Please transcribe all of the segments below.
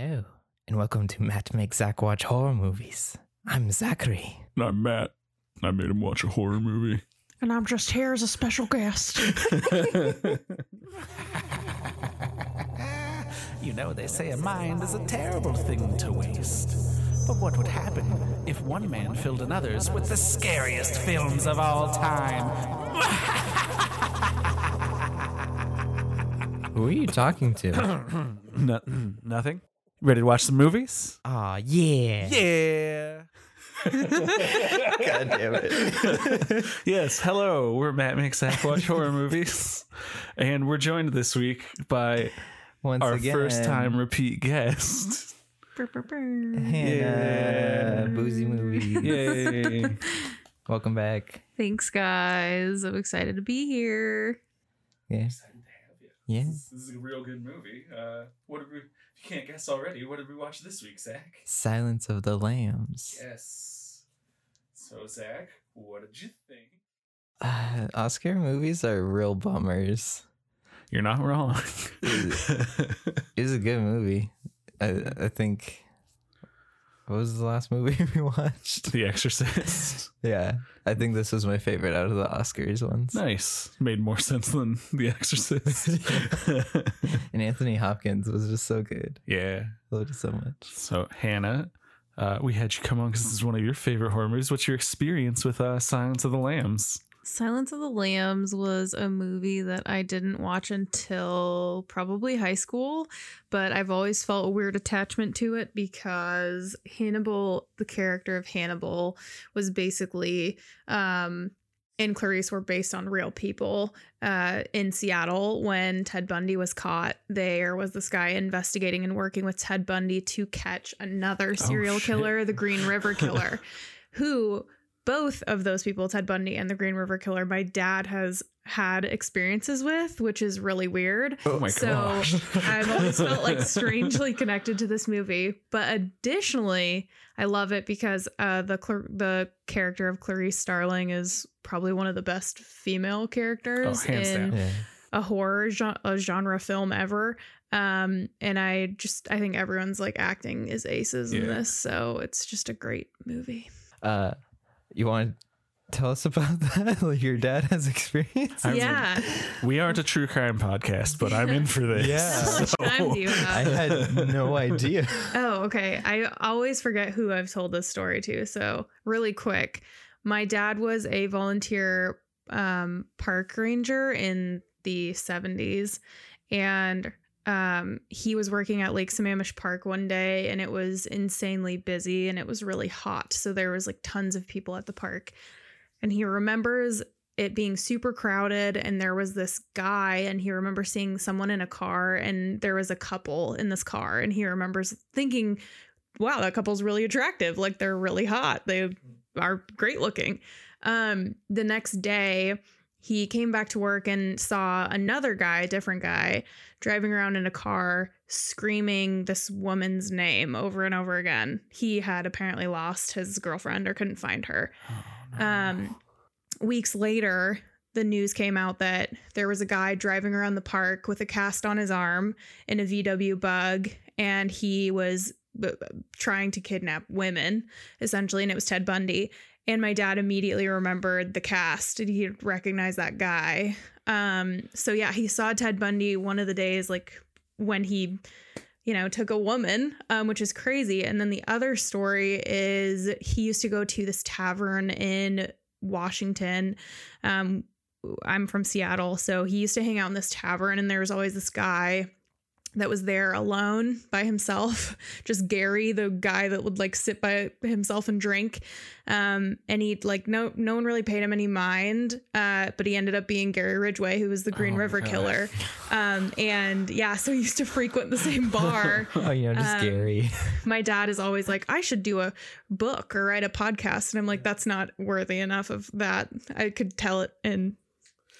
Hello, and welcome to Matt Makes Zach Watch Horror Movies. I'm Zachary. And I'm Matt. I made him watch a horror movie. And I'm just here as a special guest. You know, they say a mind is a terrible thing to waste. But what would happen if one man filled another's with the scariest films of all time? Who are you talking to? No, nothing. Ready to watch some movies? Aw, yeah. Yeah. God damn it. Yes, hello. We're Matt Makes Zach Watch Horror Movies. And we're joined this week by Once our again, first time repeat guest. Hannah, Yeah. Boozy Movie. Yay. Welcome back. Thanks, guys. I'm excited to be here. Yeah. Yeah. This is a real good movie. Uh, what did we? You can't guess already. What did we watch this week, Zach? Silence of the Lambs. Yes. So, Zach, what did you think? Uh, Oscar movies are real bummers. You're not wrong. It was a good movie. I, I think. What was the last movie we watched? the Exorcist. Yeah, I think this was my favorite out of the Oscars ones. Nice. Made more sense than The Exorcist. And Anthony Hopkins was just so good. yeah. Loved it so much. So, Hannah, uh, we had you come on because this is one of your favorite horror movies. What's your experience with uh, Silence of the Lambs? Silence of the Lambs was a movie that I didn't watch until probably high school, but I've always felt a weird attachment to it because Hannibal, the character of Hannibal, was basically um and Clarice were based on real people. Uh, in Seattle, when Ted Bundy was caught, there was this guy investigating and working with Ted Bundy to catch another serial shit. killer, the Green River Killer, who both of those people, Ted Bundy and the Green River Killer, my dad has had experiences with, which is really weird. Oh my so gosh. I've always felt like strangely connected to this movie. But additionally, I love it because uh, the Clar- the character of Clarice Starling is probably one of the best female characters Oh, in. Yeah. a horror genre, a genre film ever. Um, and I just I think everyone's like acting is aces in this, so it's just a great movie. Uh, you want to tell us about that? like your dad has experience. I yeah. We aren't a true crime podcast, but I'm in for this. Yeah. How much time do you I have? had no idea. Oh, okay. I always forget who I've told this story to. So, really quick, my dad was a volunteer um, park ranger in the 70s, and um, he was working at Lake Sammamish Park one day, and it was insanely busy and it was really hot. So, there was like tons of people at the park. And he remembers it being super crowded and there was this guy and he remembers seeing someone in a car and there was a couple in this car and he remembers thinking wow that couple's really attractive like they're really hot they are great looking um the next day he came back to work and saw another guy a different guy driving around in a car screaming this woman's name over and over again. He had apparently lost his girlfriend or couldn't find her. Um, weeks later, the news came out that there was a guy driving around the park with a cast on his arm in a VW bug, and he was b- b- trying to kidnap women, essentially, and it was Ted Bundy. And my dad immediately remembered the cast, and he recognized that guy. Um, so yeah, he saw Ted Bundy one of the days, like when he you know, took a woman, um, which is crazy. And then the other story is he used to go to this tavern in Washington. Um, I'm from Seattle, so he used to hang out in this tavern, and there was always this guy that was there alone by himself just gary the guy that would like sit by himself and drink. Um and he like no no one really paid him any mind uh but he ended up being gary ridgway who was the green Oh river killer. Um and yeah so he used to frequent the same bar. Oh, you know, just Um, scary. my dad is always like i should do a book or write a podcast and i'm like that's not worthy enough of that. I could tell it in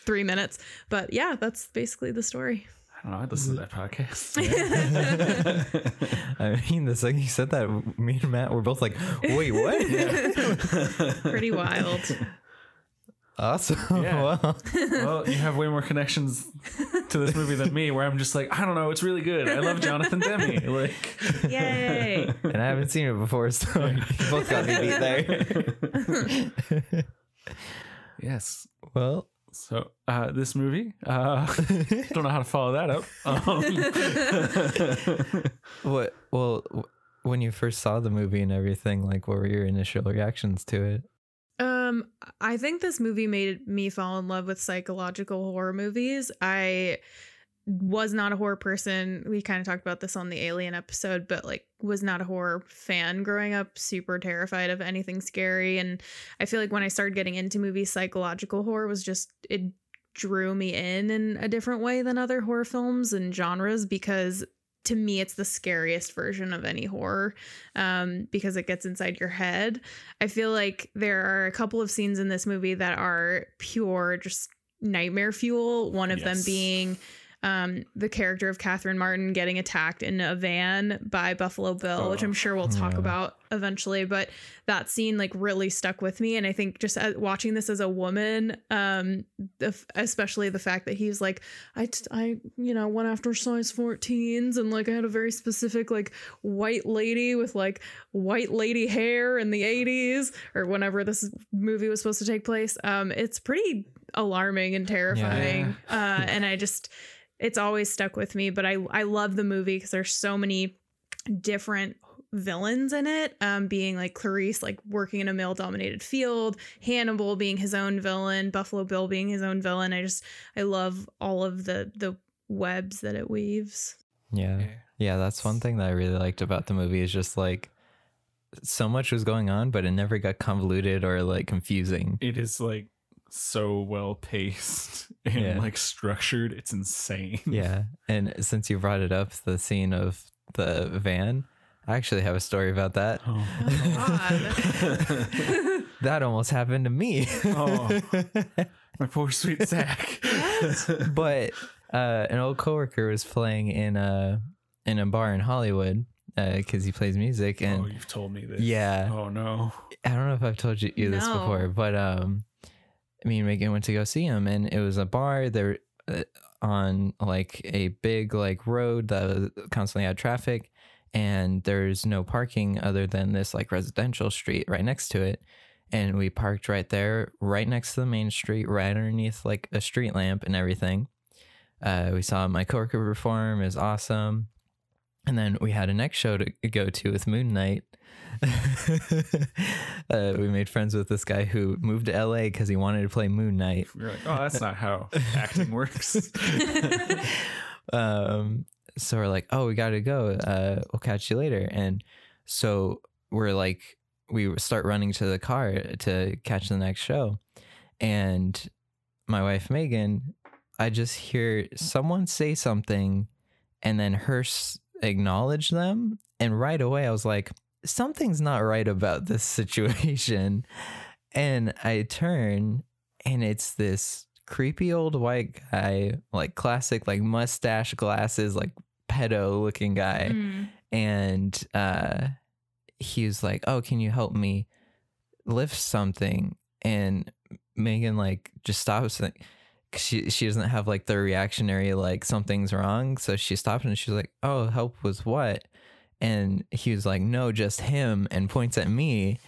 three minutes. But yeah that's basically the story I don't know. I'd listen to that podcast. I mean, the second you said that, me and Matt were both like, "Wait, what?" pretty wild Awesome. Yeah. Wow. well, you have way more connections to this movie than me, where I'm just like, I don't know, it's really good. I love Jonathan Demme. Like, Yay. And I haven't seen it before, so you both got me beat there. yes. well, So uh, this movie, uh, don't know how to follow that up. Um, what? Well, when you first saw the movie and everything, like, what were your initial reactions to it? Um, I think this movie made me fall in love with psychological horror movies. I was not a horror person. We kind of talked about this on the Alien episode, but like was not a horror fan growing up, super terrified of anything scary. And I feel like when I started getting into movies, psychological horror was just it drew me in in a different way than other horror films and genres because to me it's the scariest version of any horror um, because it gets inside your head i feel like there are a couple of scenes in this movie that are pure just nightmare fuel one of them being um, the character of Catherine Martin getting attacked in a van by Buffalo Bill, which Oh, I'm sure we'll talk yeah. about eventually. But that scene like really stuck with me, and I think just uh, watching this as a woman, um, especially the fact that he's like, I, t- I, you know, went after size 14s, and like I had a very specific like white lady with like white lady hair in the 80s or whenever this movie was supposed to take place. Um, it's pretty alarming and terrifying, uh, and I just it's always stuck with me. But I I love the movie because there's so many different villains in it um being like clarice like working in a male dominated field hannibal being his own villain buffalo bill being his own villain i just i love all of the the webs that it weaves Yeah. Yeah, that's one thing that I really liked about the movie is just like so much was going on, but it never got convoluted or like confusing. it is like so well paced and Yeah. like structured. It's insane. Yeah. And since you brought it up, the scene of the van, I actually have a story about that. Oh. God. That almost happened to me. Oh. My poor sweet Zach. but uh, an old coworker was playing in a in a bar in Hollywood because he plays music, and oh, you've told me this. Yeah. Oh no. I don't know if I've told you, you this before, but um, me and Megan went to go see him, and it was a bar there uh, on like a big like road that constantly had traffic, and there's no parking other than this like residential street right next to it. And we parked right there, right next to the main street, right underneath like a street lamp and everything. Uh, we saw my coworker perform; was awesome. And then we had a next show to go to with Moon Knight. uh, we made friends with this guy who moved to LA because he wanted to play Moon Knight. We are like, oh, that's not how acting works. um, so we're like, oh, we got to go. Uh, we'll catch you later. And so we're like, we start running to the car to catch the next show. And my wife, Megan, I just hear someone say something and then her s- acknowledge them. And right away, I was like, something's not right about this situation. And I turn and it's this creepy old white guy, like classic, like mustache, glasses, like pedo looking guy. Mm. And uh, he was like, Oh, can you help me lift something? And Megan, like, just stops. 'cause She she doesn't have like the reactionary like something's wrong, so she stops and she's like, "Oh, help was what?" And he was like, "No, just him," and points at me.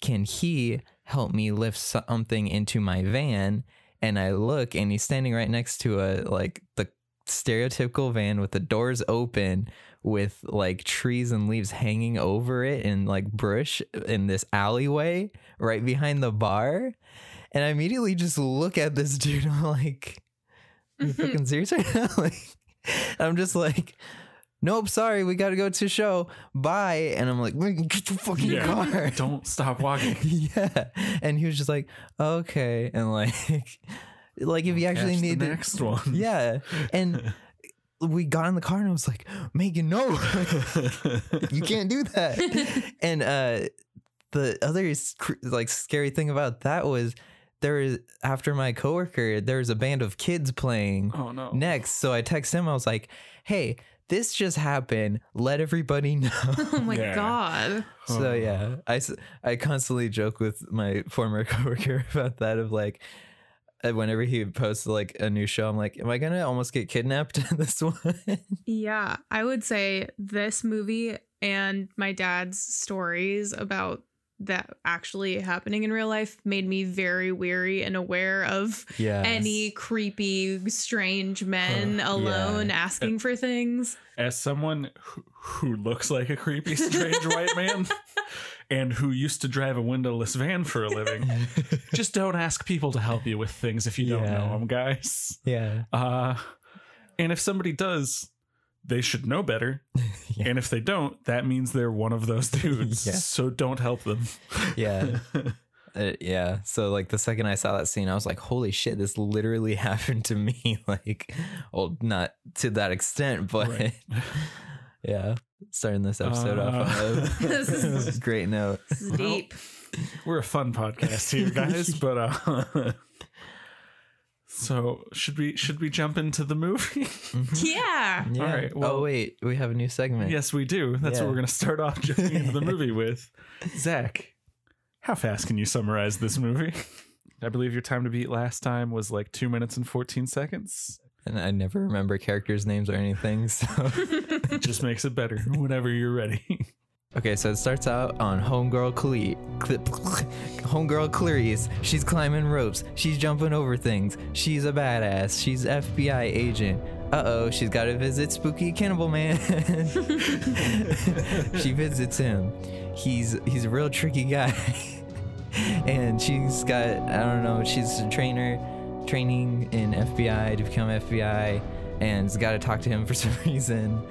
Can he help me lift something into my van? And I look, and he's standing right next to a like the stereotypical van with the doors open, with like trees and leaves hanging over it, and like brush in this alleyway right behind the bar. And I immediately just look at this dude. I'm like, Are "You fucking serious right now?" like, I'm just like, "Nope, sorry, we got to go to a show. Bye." And I'm like, "Megan, "Get your fucking Yeah. car." Don't stop walking. yeah, and he was just like, "Okay," and like, like if you actually Catch the need to, next one. yeah, and. We got in the car and I was like, Megan, no, you can't do that. and uh, the other like scary thing about that was there was after my coworker, there was a band of kids playing Oh no. next. So I text him. I was like, Hey, this just happened. Let everybody know. oh my Yeah. god so yeah, I constantly joke with my former coworker about that of like. uh, whenever he posts like a new show, I'm like, am I gonna almost get kidnapped in this one? Yeah, I would say this movie and my dad's stories about that actually happening in real life made me very weary and aware of yeah. any creepy, strange men Huh, alone yeah. asking for things. As someone who, who looks like a creepy, strange white man and who used to drive a windowless van for a living, just don't ask people to help you with things if you don't know them, guys. yeah. Uh, and if somebody does, they should know better. Yeah. And if they don't, that means they're one of those dudes. Yeah. So don't help them. Yeah. Uh, yeah. So like the second I saw that scene, I was like, "Holy shit! This literally happened to me." like, well, not to that extent, but Right. yeah. Starting this episode off on a This is- a great note. This is deep. We're a fun podcast here, guys. but uh, so should we should we jump into the movie? Mm-hmm. Yeah. Yeah. right, oh, well- oh wait, we have a new segment. yes, we do. That's Yeah. what we're gonna start off jumping into the movie with. Zach, how fast can you summarize this movie? I believe your time to beat last time was like two minutes and fourteen seconds. And I never remember characters' names or anything. So It just makes it better whenever you're ready. Okay, so it starts out on Homegirl Cle- Cl- Homegirl Clarice. She's climbing ropes. She's jumping over things. She's a badass. She's FBI agent. Uh oh, she's got to visit Spooky Cannibal Man. she visits him. He's he's a real tricky guy. and she's got I don't know. She's a trainer, training in FBI to become FBI and's got to talk to him for some reason.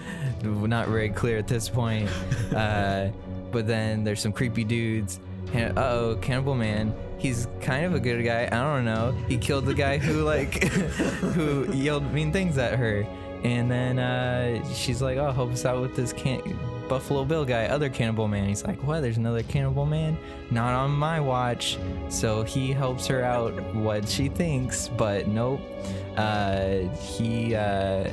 Not very clear at this point. Uh, but then there's some creepy dudes. Uh oh, Cannibal Man. He's kind of a good guy. I don't know. He killed the guy who like who yelled mean things at her. And then uh, she's like, "Oh, help us out with this can- Buffalo Bill guy, other Cannibal Man." He's like, "What? There's another Cannibal Man? Not on my watch." So he helps her out what she thinks, but nope. Uh, he uh,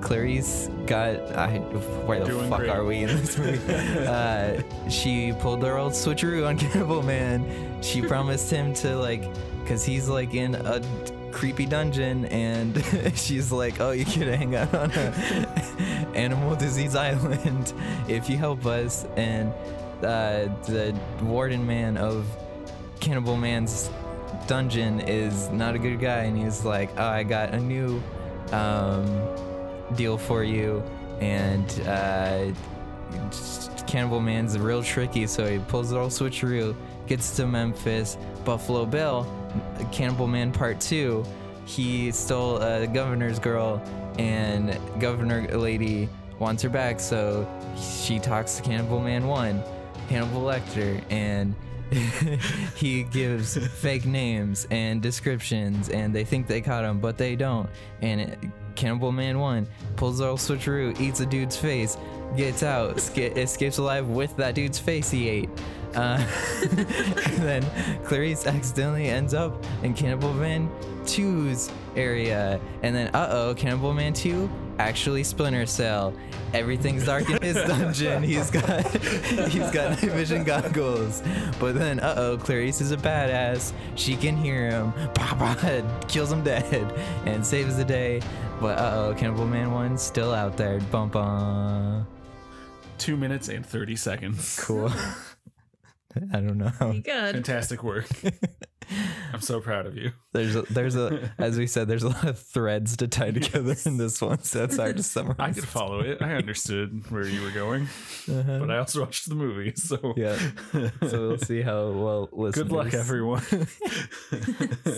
Clarice got I, where the Doing fuck great. are we in this movie? uh, she pulled her old switcheroo on Cannibal Man. She promised him to like, cause he's like in a creepy dungeon, and she's like, "Oh, you can hang out on animal disease island if you help us." And uh, the warden man of Cannibal Man's dungeon is not a good guy, and he's like, "Oh, I got a new um, deal for you," and uh, Cannibal Man's real tricky, so he pulls the old switcheroo, gets to Memphis. Buffalo Bill, Cannibal Man Part Two, he stole a governor's girl, and governor lady wants her back, so she talks to Cannibal Man One, Hannibal Lecter, and he gives fake names and descriptions, and they think they caught him, but they don't. And it, Cannibal Man 1 pulls the old switcheroo, eats a dude's face, gets out, esca- escapes alive with that dude's face he ate. Uh, and then Clarice accidentally ends up in Cannibal Man 2's area. And then, uh oh, Cannibal Man 2 actually Splinter Cell. Everything's dark in his dungeon. He's got he's got night vision goggles. But then, uh oh, Clarice is a badass. She can hear him. Bah, bah, kills him dead and saves the day. But uh oh, Cannibal Man 1's still out there. Bum bum. Two minutes and 30 seconds. Cool. I don't know. Pretty good. Fantastic work. I'm so proud of you. There's a, there's a as we said, there's a lot of threads to tie together in this one, so it's hard to summarize. I could follow it. I understood where you were going, Uh-huh. but I also watched the movie. So Yeah. So we'll see how well listeners. good luck, everyone.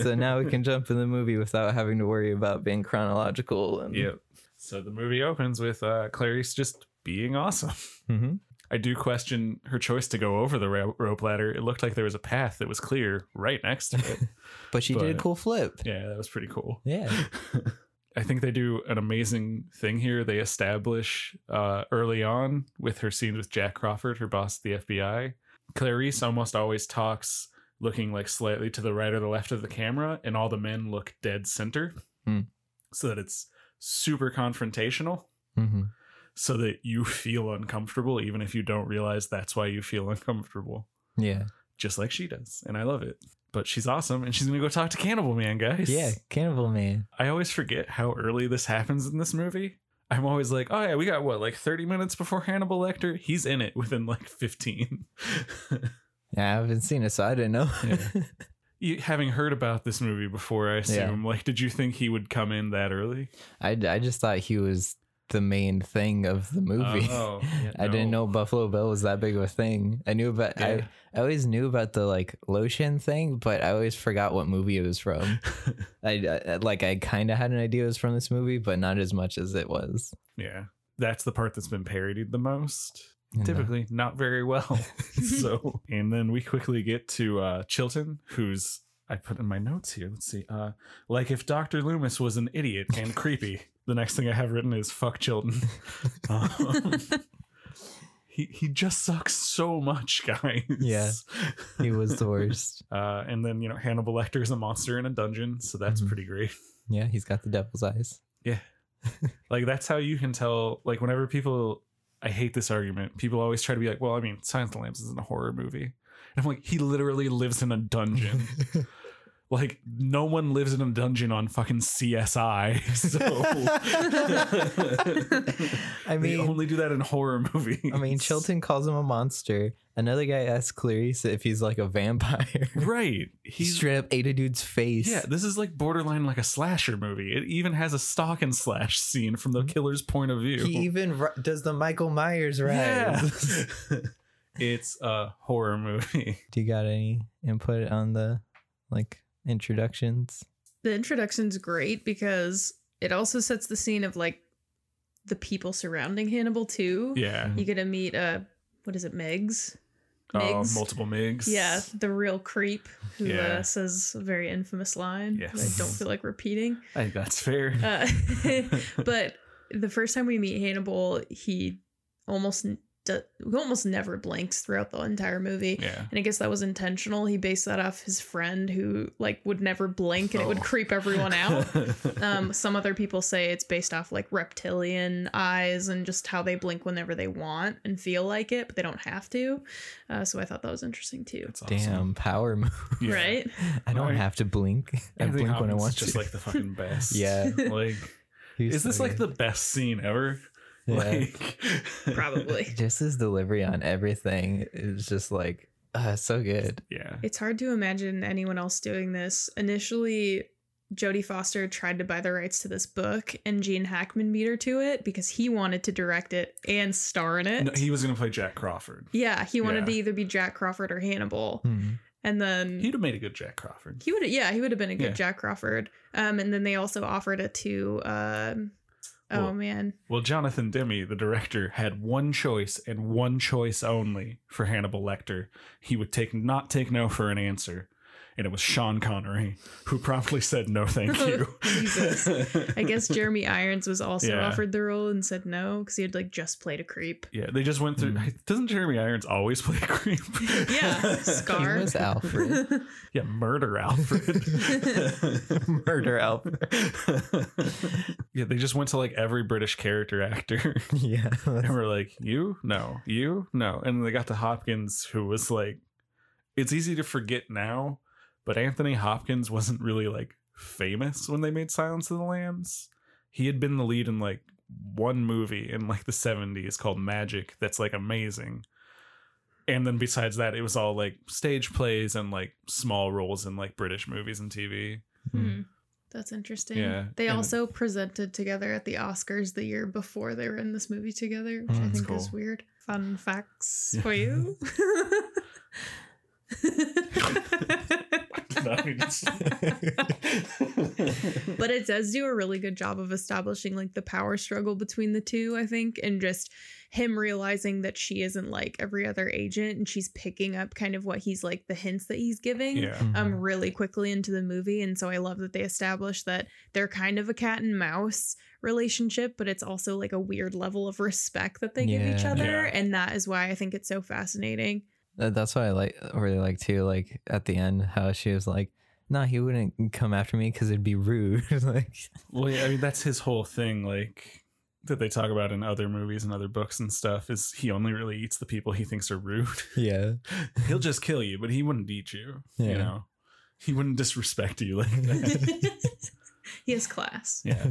So now we can jump in the movie without having to worry about being chronological and yep. So the movie opens with uh, Clarice just being awesome. Mhm. I do question her choice to go over the rope ladder. It looked like there was a path that was clear right next to it. But she did a cool flip. yeah, that was pretty cool. Yeah. I think they do an amazing thing here. They establish uh, early on with her scenes with Jack Crawford, her boss at the FBI. Clarice almost always talks looking like slightly to the right or the left of the camera, and all the men look dead center, Hmm. so that it's super confrontational, hmm so that you feel uncomfortable, even if you don't realize that's why you feel uncomfortable. Yeah. just like she does, and I love it. But she's awesome, and she's gonna go talk to Cannibal Man, guys. Yeah, Cannibal Man. I always forget how early this happens in this movie. I'm always like, oh yeah, we got what, like 30 minutes before Hannibal Lecter? He's in it within like 15. Yeah, I haven't seen it, so I didn't know. Yeah. you, having heard about this movie before, I assume, like, did you think he would come in that early? I, I just thought he was the main thing of the movie. Oh, yeah, I didn't know Buffalo Bill was that big of a thing. I knew about Yeah. I, I always knew about the like lotion thing, but I always forgot what movie it was from. I, I like I kind of had an idea it was from this movie, but not as much as it was. yeah. That's the part that's been parodied the most. Typically, not very well. so, and then we quickly get to uh, Chilton, who's I put in my notes here. Let's see. Uh, like if Dr. Loomis was an idiot and creepy. The next thing I have written is fuck Chilton. Um, he he just sucks so much, guys. Yeah. he was the worst. Uh, and then you know Hannibal Lecter is a monster in a dungeon, so that's Mhm. pretty great. Yeah, he's got the devil's eyes. Yeah, like that's how you can tell. Like whenever people, I hate this argument. People always try to be like, "Well, I mean, Silence of the Lambs isn't a horror movie." And I'm like, he literally lives in a dungeon. Like no one lives in a dungeon on fucking CSI. So I they mean, only do that in horror movies. I mean, Chilton calls him a monster. Another guy asks Clarice if he's like a vampire. right? He straight up ate a dude's face. Yeah, this is like borderline like a slasher movie. It even has a stalk and slash scene from the killer's point of view. Mm-hmm. He even ri- does the Michael Myers rise. Yeah. it's a horror movie. Do you got any input on the like introductions? the introduction's great because it also sets the scene of like the people surrounding Hannibal too. Yeah. You get to meet uh what is it, Megs? Oh, multiple Miggs. Yeah, the real creep who Yeah. uh, says a very infamous line that I don't feel like repeating. I think that's fair. Uh, but the first time we meet Hannibal, he almost n- do- he almost never blinks throughout the entire movie. yeah. And I guess that was intentional. He based that off his friend who like would never blink and it would Oh. creep everyone out. Um, some other people say it's based off like reptilian eyes and just how they blink whenever they want and feel like it, but they don't have to. Uh, so I thought that was interesting too. That's awesome. Damn power move. Yeah. Right? I don't Right. have to blink. I blink when I want just to. like the fucking best. Yeah. Like, He's is this so like the best scene ever? Yeah. Like, Probably. just his delivery on everything is just like uh, so good. Yeah. It's hard to imagine anyone else doing this. Initially, Jodie Foster tried to buy the rights to this book, and Gene Hackman beat her to it because he wanted to direct it and star in it. No, he was gonna play Jack Crawford. yeah, he wanted Yeah. to either be Jack Crawford or Hannibal, Hmm. and then He'd have made a good Jack Crawford. he would, yeah, he would have been a good Yeah. Jack Crawford. Um, and then they also offered it to, um, oh Well, man, Well, Jonathan Demme, the director, had one choice and one choice only for Hannibal Lecter. He would take not take no for an answer, and it was Sean Connery, who promptly said no, thank you. I guess Jeremy Irons was also Yeah. offered the role and said no because he had like just played a creep. yeah, they just went through. Mm. Doesn't Jeremy Irons always play a creep? Yeah, He Scar. was Alfred. yeah, murder Alfred. Murder Alfred. yeah, they just went to like every British character actor. yeah. And we're like, you? No. You? No. And they got to Hopkins, who was like, it's easy to forget now, but Anthony Hopkins wasn't really like famous when they made Silence of the Lambs. He had been the lead in like one movie in like the 70s called Magic that's like amazing. And then besides that, it was all like stage plays and like small roles in like British movies and TV. Hmm. That's interesting. Yeah, They and- also presented together at the Oscars the year before they were in this movie together, which Oh, I that's think is weird. Fun facts Yeah. for you. Not even- but it does do a really good job of establishing like the power struggle between the two, I think, and just him realizing that she isn't like every other agent and she's picking up kind of what he's like the hints that he's giving. yeah. um really quickly into the movie and so i love that they established that they're kind of a cat and mouse relationship but it's also like a weird level of respect that they give each other Yeah. and that is why i think it's so fascinating That- That's what I like really like too. Like at the end, how she was like, "No, he wouldn't come after me because it'd be rude." like, Well, yeah, I mean, that's his whole thing. Like, that they talk about in other movies and other books and stuff is he only really eats the people he thinks are rude. Yeah. He'll just kill you, but he wouldn't eat you. You know, he wouldn't disrespect you like that. he has class. yeah,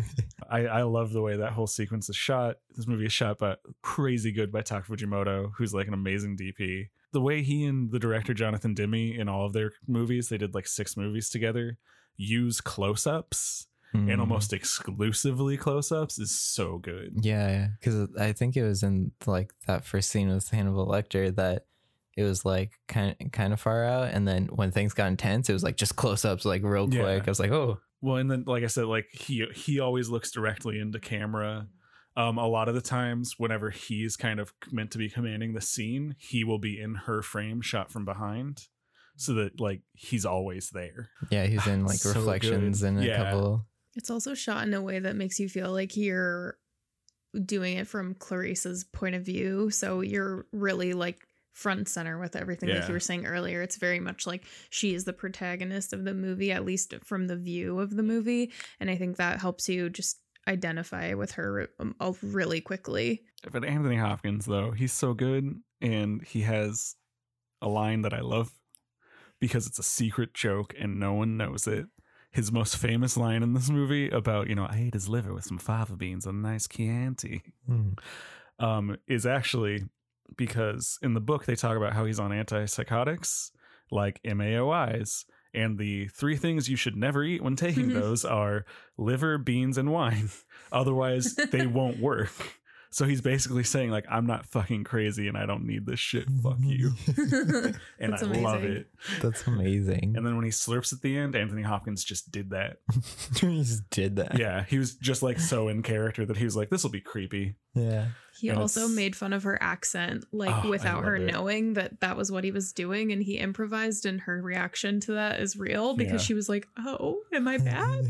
I I love the way that whole sequence is shot. This movie is shot by crazy good by Tak Fujimoto, who's like an amazing DP. The way he and the director Jonathan Demme in all of their movies, they did like six movies together, use close-ups and Mm. almost exclusively close-ups is so good. Yeah, because I think it was in like that first scene with Hannibal Lecter that it was like kind kind of far out, and then when things got intense, it was like just close ups, like real Yeah. quick. I was like, oh, Well, and then like I said, like he he always looks directly into camera. Um, a lot of the times, whenever he's kind of meant to be commanding the scene, he will be in her frame, shot from behind, so that like he's always there. yeah, he's in like So reflections good. and a Yeah. couple. It's also shot in a way that makes you feel like you're doing it from Clarice's point of view. So you're really like front and center with everything like Yeah. you were saying earlier. It's very much like she is the protagonist of the movie, at least from the view of the movie. And I think that helps you just identify with her um, really quickly. But Anthony Hopkins, though, he's so good, and he has a line that I love because it's a secret joke and no one knows it. His most famous line in this movie about, you know, I ate his liver with some fava beans and a nice Chianti. Mm. um, is actually because in the book they talk about how he's on antipsychotics like MAOIs. And the three things you should never eat when taking mm-hmm. those are liver, beans, and wine. Otherwise, they won't work. So he's basically saying, like, I'm not fucking crazy and I don't need this shit. Fuck you. And That's I love it. That's amazing. And then when he slurps at the end, Anthony Hopkins just did that. he just did that. Yeah, he was just like so in character that he was like, this will be creepy. yeah. He And also it's- made fun of her accent, like Oh, without her it. knowing that that was what he was doing, and he improvised, and her reaction to that is real because Yeah. she was like, "Oh, am I bad?"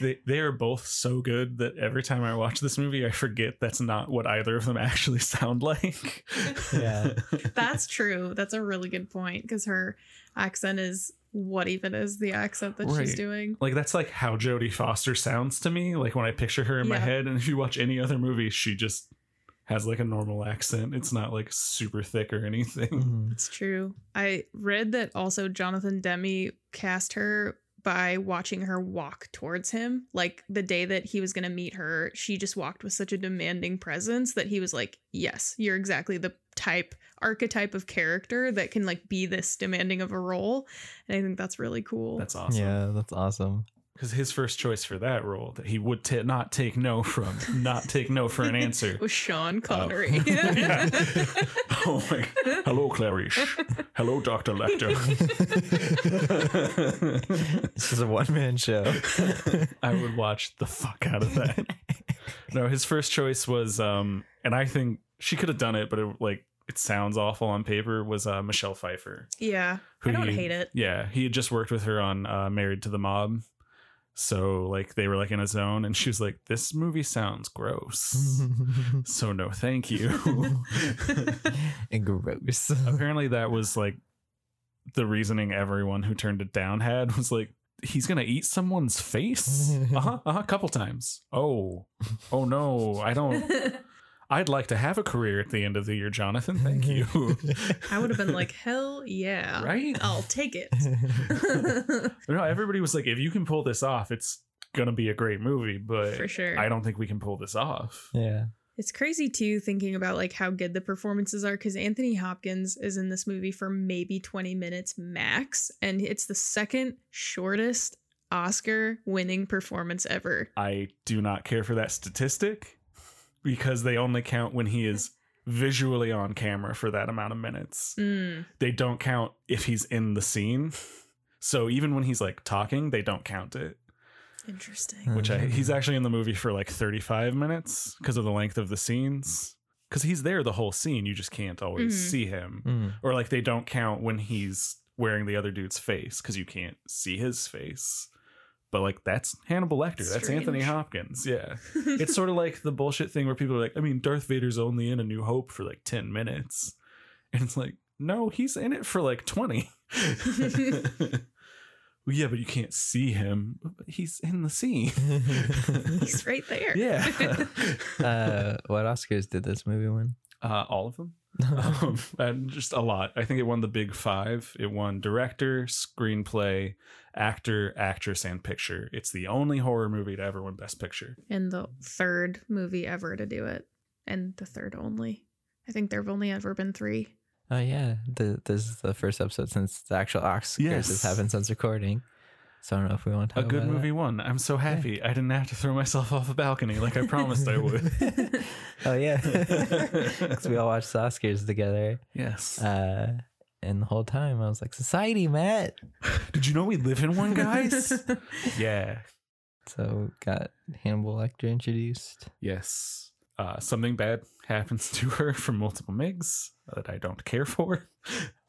They they are both so good that every time I watch this movie, I forget that's not what either of them actually sound like. Yeah. That's true. That's a really good point because her accent is what even is the accent that Right. she's doing. like that's like how Jodie Foster sounds to me. Like when I picture her in my head, and if you watch any other movie, she just has like a normal accent. It's not like super thick or anything. Mhm. It's true. I read that also Jonathan Demme cast her by watching her walk towards him. Like the day that he was going to meet her, she just walked with such a demanding presence that he was like, "Yes, you're exactly the type archetype of character that can like be this demanding of a role." And I think that's really cool. That's awesome. Yeah, that's awesome. Because his first choice for that role that he would ta- not take no from, not take no for an answer. with Sean Connery. Yeah. oh my! Hello, Clarice. Hello, Doctor Lecter. this is a one man show. I would watch the fuck out of that. no, his first choice was, um, and I think she could have done it, but it like it sounds awful on paper. Was uh, Michelle Pfeiffer? yeah, who I don't he- hate it. Yeah, he had just worked with her on uh, Married to the Mob, so like they were like in a zone, and she was like, "This movie sounds gross." so no, thank you. and gross. Apparently, that was like the reasoning everyone who turned it down had was like, he's gonna eat someone's face. Uh huh. Uh huh. Couple times. Oh, oh no, I don't. I'd like to have a career at the end of the year, Jonathan. Thank you. I would have been like, "Hell yeah, right? I'll take it." No, everybody was like, if you can pull this off, it's gonna be a great movie. But For sure. I don't think we can pull this off. yeah. It's crazy too thinking about like how good the performances are because Anthony Hopkins is in this movie for maybe 20 minutes max, and it's the second shortest Oscar winning performance ever. I do not care for that statistic because they only count when he is visually on camera for that amount of minutes. Mm, They don't count if he's in the scene. So even when he's like talking, they don't count it. interesting. Which I, he's actually in the movie for like 35 minutes because of the length of the scenes. Because he's there the whole scene, you just can't always Mhm. see him. Mm. Or like they don't count when he's wearing the other dude's face because you can't see his face. But like that's Hannibal Lecter. That's Anthony Hopkins. Yeah. it's sort of like the bullshit thing where people are like, I mean, Darth Vader's only in A New Hope for like 10 minutes. And it's like, no, he's in it for like 20. well, yeah, but you can't see him. He's in the scene. He's right there. yeah. uh, what Oscars did this movie win? uh, all of them. Um, and just a lot. I think it won the big five. It won director, screenplay, actor, actress, and picture. It's the only horror movie to ever win Best Picture. and the third movie ever to do it, and the third only. I think there have only ever been three. Oh yeah, the, this is the first episode since the actual Oscars Yes. has happened since recording. So I don't know if we want to A good movie won. I'm so happy. I didn't have to throw myself off a balcony like I promised I would. oh yeah, because we all watched the Oscars together. yes. Uh, and the whole time I was like, "Society, Matt." Did you know we live in one, guys? yeah. So got Hannibal Lecter introduced. Yes. Uh, something bad happens to her from multiple Miggs that I don't care for,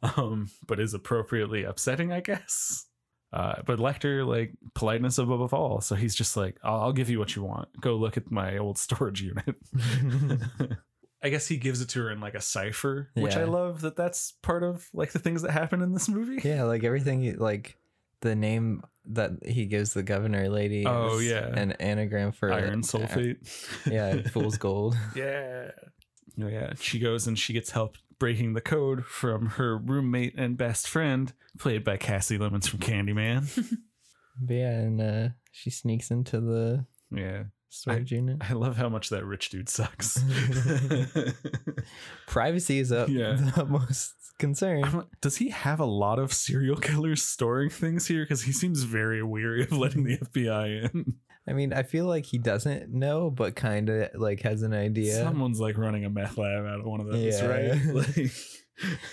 um, but is appropriately upsetting, I guess. Uh, but Lecter, like politeness above all, so he's just like, I'll, "I'll give you what you want. Go look at my old storage unit." I guess he gives it to her in like a cipher, which I love. That that's part of like the things that happen in this movie. yeah, like everything, he- like the name that he gives the governor lady. Oh, is yeah. an anagram for Iron sulfate. Yeah, fool's gold. Yeah. Oh, yeah. She goes and she gets help breaking the code from her roommate and best friend, played by Kasi Lemmons from Candyman. Yeah, and uh, she sneaks into the yeah. storage unit. I love how much that rich dude sucks. Privacy is up Yeah. the most concern. Like, Does he have a lot of serial killers storing things here? Because he seems very weary of letting the FBI in. I mean, I feel like he doesn't know, but kind of like has an idea. Someone's like running a meth lab out of one of those, Yeah. right? Like,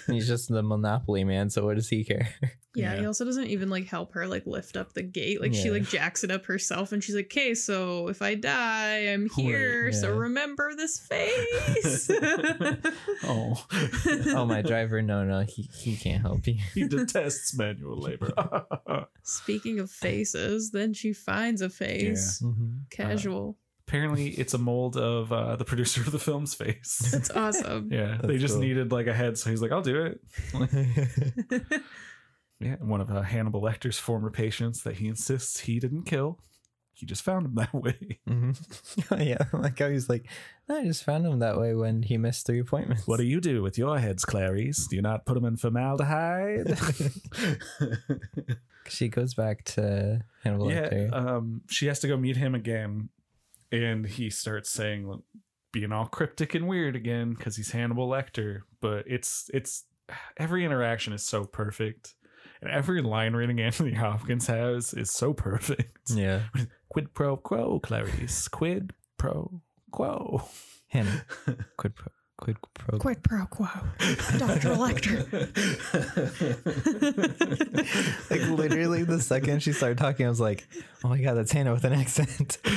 He's just the monopoly man, so what does he care? Yeah, Yeah. he also doesn't even like help her like lift up the gate. Like she like jacks it up herself and she's like, Okay, so if I die, I'm here. So yeah. remember this face. oh, oh, my driver, no, no, he, he can't help you. he detests manual labor. Speaking of faces, then she finds a face. Mhm. Casual. Apparently, it's a mold of uh, the producer of the film's face. That's awesome. yeah, they just cool. needed like a head, so he's like, "I'll do it." Yeah, one of uh, Hannibal Lecter's former patients that he insists he didn't kill. He just found him that way. Mhm. yeah, like how he's like, I just found him that way when he missed three appointments. What do you do with your heads, Clarice? Do you not put them in formaldehyde? she goes back to Hannibal yeah, Lecter. um, she has to go meet him again, and he starts saying, being all cryptic and weird again because he's Hannibal Lecter. But it's it's every interaction is so perfect, and every line reading Anthony Hopkins has is so perfect. yeah, Quid pro quo, Clarice. Quid pro quo. Hannah, quid pro, quid pro. Quid pro quo. Dr. Lecter. like literally, the second she started talking, I was like, "Oh my god, that's Hannah with an accent."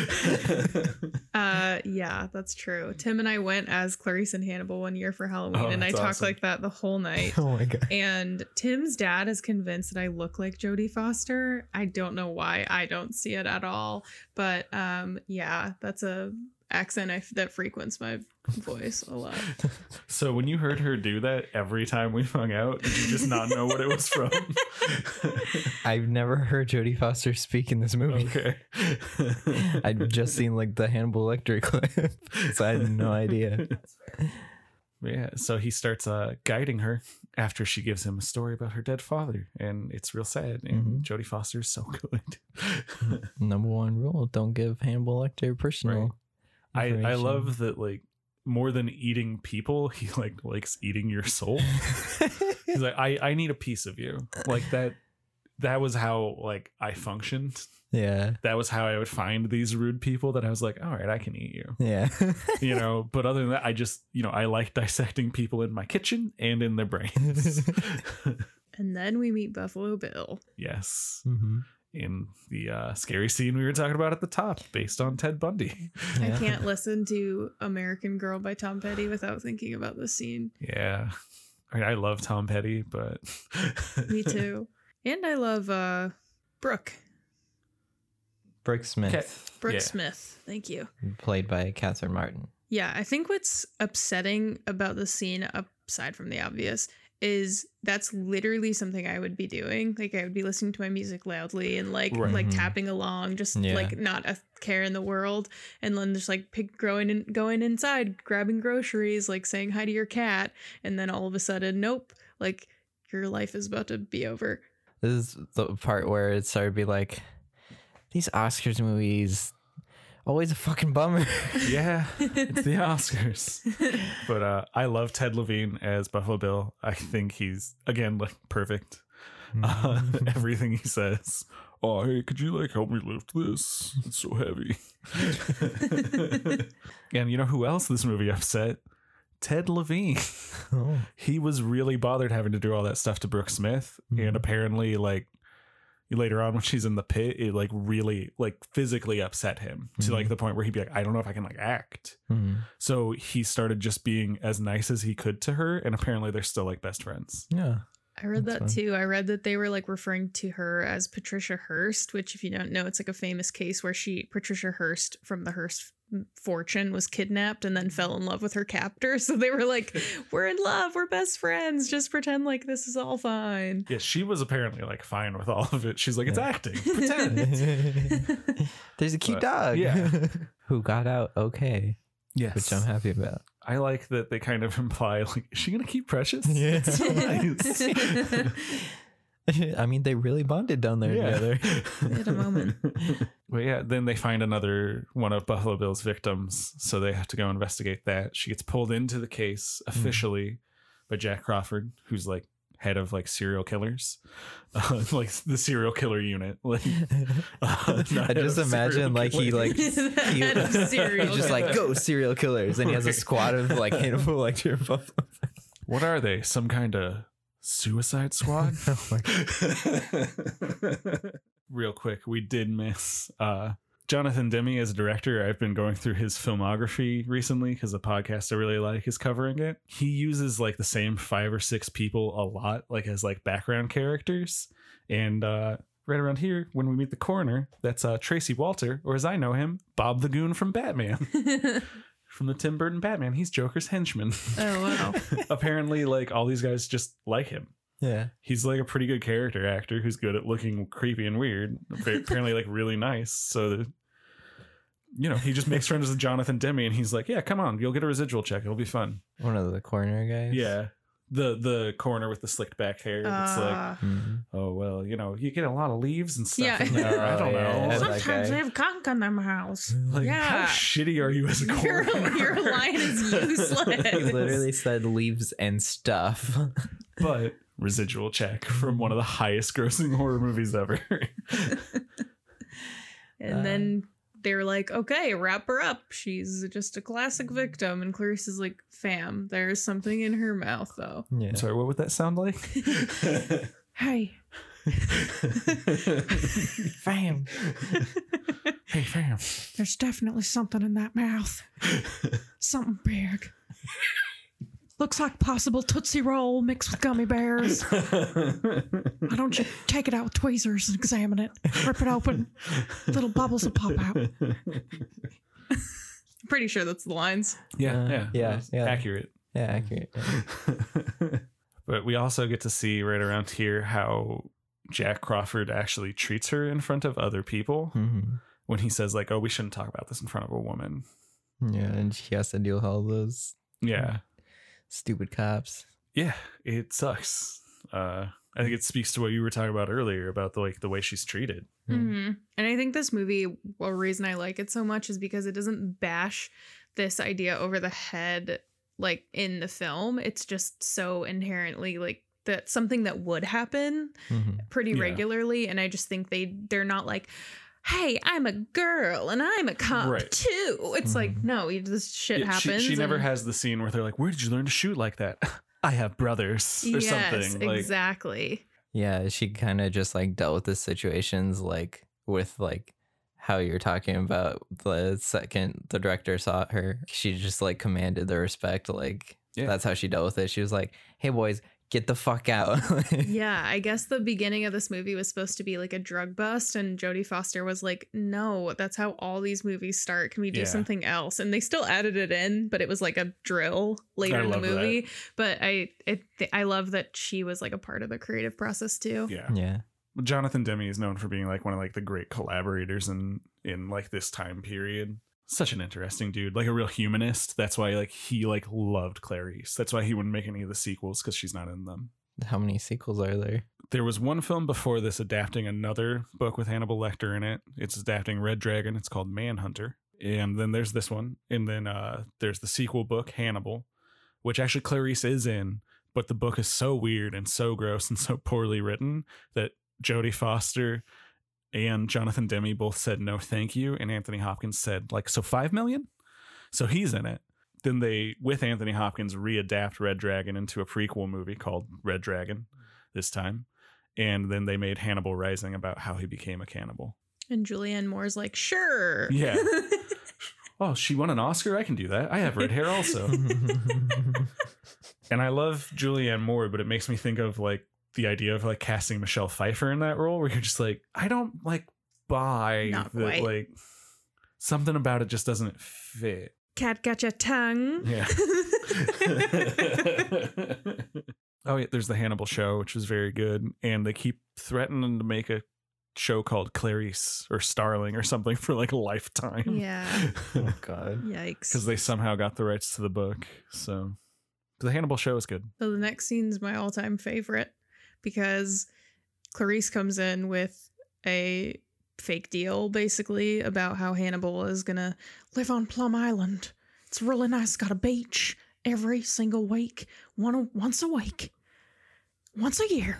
Uh yeah, that's true. Tim and I went as Clarice and Hannibal one year for Halloween Oh, and I that's talked like that the whole night. oh my god. And Tim's dad is convinced that I look like Jodie Foster. I don't know why. I don't see it at all. But um, yeah, that's a accent I f- that frequents my voice a lot. So when you heard her do that every time we hung out, did you just not know what it was from? I've never heard Jodie Foster speak in this movie. okay. I'd just seen like the Hannibal Lecter clip, so I had no idea. Yeah, so he starts uh, guiding her after she gives him a story about her dead father, and it's real sad. And Mhm. Jodie is so good. Number one rule: don't give Hannibal Lecter personal. I I love that like more than eating people, he like likes eating your soul. He's like, I I need a piece of you. Like that. That was how like I functioned. yeah, That was how I would find these rude people. That I was like, all right, I can eat you. yeah. You know. But other than that, I just you know I like dissecting people in my kitchen and in their brains. And then we meet Buffalo Bill. yes. hmm in the uh, scary scene we were talking about at the top, based on Ted Bundy. I can't listen to American Girl by Tom Petty without thinking about this scene. Yeah, I mean, I love Tom Petty, but Me too. and I love uh Brooke. Brooke Smith, Okay. Brooke Yeah. Smith. Thank you. played by Catherine Martin. Yeah, I think what's upsetting about the scene, aside from the obvious, is that's literally something I would be doing. Like I would be listening to my music loudly and like Right. like Mhm. tapping along, just Yeah. like not a care in the world, and then just like pick growing in, going inside, grabbing groceries, like saying hi to your cat, and then all of a sudden, nope, like your life is about to be over. This is the part where it started to be like, these Oscars movies, always a fucking bummer. Yeah, it's the Oscars. But uh, I love Ted Levine as Buffalo Bill. I think he's again like perfect. Uh, everything he says. Oh, hey, could you like help me lift this? It's so heavy. and you know who else this movie upset? Ted Levine. Oh. He was really bothered having to do all that stuff to Brooke Smith, Mhm. and apparently, like later on when she's in the pit, it like really like physically upset him to like Mhm. the point where he'd be like, I don't know if I can like act. Mhm. So he started just being as nice as he could to her, and apparently they're still like best friends. Yeah. I read That's that fun. too. I read that they were like referring to her as Patricia Hearst, which, if you don't know, it's like a famous case where she, Patricia Hearst from the Hearst fortune, was kidnapped and then mm-hmm. fell in love with her captor. So they were like, We're in love. We're best friends. Just pretend like this is all fine. Yeah, she was apparently like fine with all of it. She's like, it's Yeah. acting, pretend. There's a cute But, dog. yeah. Who got out okay, yes, which I'm happy about. I like that they kind of imply like, is she gonna keep Precious? Yeah. It's so nice. I mean, they really bonded down there together. They had a moment. But yeah, then they find another one of Buffalo Bill's victims, so they have to go investigate that. She gets pulled into the case officially by Jack Crawford, who's like head of like serial killers, uh, like the serial killer unit. Like, uh, I just imagine like he like The he, serial he's just like killers. go serial killers, and he has a squad of like handful like different buffalo. What are they? Some kind of suicide squad? Oh my Real quick, we did miss uh Jonathan Demme as a director. I've been going through his filmography recently because the podcast I really like is covering it. He uses like the same five or six people a lot, like as like background characters. And uh right around here, when we meet the coroner, that's uh Tracy Walter, or as I know him, Bob the Goon from Batman. from the Tim Burton Batman. He's Joker's henchman. oh, wow. Apparently, like all these guys just like him Yeah. he's like a pretty good character actor who's good at looking creepy and weird. Apparently, like really nice. So, that, you know, he just makes friends with Jonathan Demme, and he's like, "Yeah, come on, you'll get a residual check. It'll be fun." One of the corner guys. Yeah, the the coroner with the slicked back hair. It's like, Uh, Mhm. oh well, you know, you get a lot of leaves and stuff Yeah. in there. I don't Oh, yeah, know. yeah. sometimes that guy. they have conch in their house. Like, how Yeah. shitty are you as a Your, coroner? your line is useless. He literally said leaves and stuff. but residual check from one of the highest grossing horror movies ever. And Uh, then they're like, okay, wrap her up. She's just a classic mm. victim. And Clarice is like, fam, there's something in her mouth, though. yeah. I'm sorry, what would that sound like? Hey. Fam. hey, fam. There's definitely something in that mouth. Something big. Looks like possible Tootsie Roll mixed with gummy bears. Why don't you take it out with tweezers and examine it? Rip it open. Little bubbles will pop out. I'm Pretty sure that's the lines. Yeah, Uh, yeah, yeah, that's yeah. accurate. Yeah, accurate. but we also get to see right around here how Jack Crawford actually treats her in front of other people hmm when he says like, "Oh, we shouldn't talk about this in front of a woman." Yeah, and she has to deal with all those Yeah, stupid cops. yeah, it sucks. Uh, I think it speaks to what you were talking about earlier about the like the way she's treated. Mm. hmm And I think this movie, well, reason I like it so much is because it doesn't bash this idea over the head like in the film. It's just so inherently like that something that would happen Mhm. pretty Yeah. regularly. And I just think they they're not like, hey, I'm a girl and I'm a cop Right. too. It's like Mhm. no, you- this shit Yeah, she- happens. She, never and- has the scene where they're like, "Where did you learn to shoot like that?" I have brothers or yes, something. Like, exactly. Yeah, she kind of just like dealt with the situations like with like how you're talking about the second the director saw her. She just like commanded the respect. Like Yeah. that's how she dealt with it. She was like, "Hey boys, get the fuck out. Yeah, I guess the beginning of this movie was supposed to be like a drug bust, and Jodie Foster was like, "No, that's how all these movies start. Can we do Yeah. something else?" And they still added it in, but it was like a drill later I in the love that. movie. But I, it, I love that she was like a part of the creative process too. Yeah. yeah. Jonathan Demme is known for being like one of like the great collaborators in in like this time period. Such an interesting dude, like a real humanist. That's why like he like loved Clarice. That's why he wouldn't make any of the sequels because she's not in them. How many sequels are there? There was one film before this adapting another book with Hannibal Lecter in it. It's adapting Red Dragon. It's called Manhunter. And then there's this one. And then uh there's the sequel book, Hannibal, which actually Clarice is in, but the book is so weird and so gross and so poorly written that Jodie Foster and Jonathan Demme both said no thank you. And Anthony Hopkins said, like, so five million? So he's in it. Then they, with Anthony Hopkins, readapt Red Dragon into a prequel movie called Red Dragon this time. And then they made Hannibal Rising about how he became a cannibal. And Julianne Moore's like, "Sure, Yeah. Oh, she won an Oscar? I can do that. I have red hair also. and I love Julianne Moore, but it makes me think of like the idea of like casting Michelle Pfeiffer in that role where you're just like, I don't like buy Not that quite. like something about it just doesn't fit. cat got your tongue." Yeah. oh yeah, there's the Hannibal show, which was very good, and they keep threatening to make a show called Clarice or Starling or something for like a lifetime. yeah. oh god. Yikes. because they somehow got the rights to the book. So the Hannibal show is good. So the next scene's my all-time favorite because Clarice comes in with a fake deal basically about how Hannibal is gonna live on Plum Island. It's really nice. Got a beach every single week, one once a week, once a year,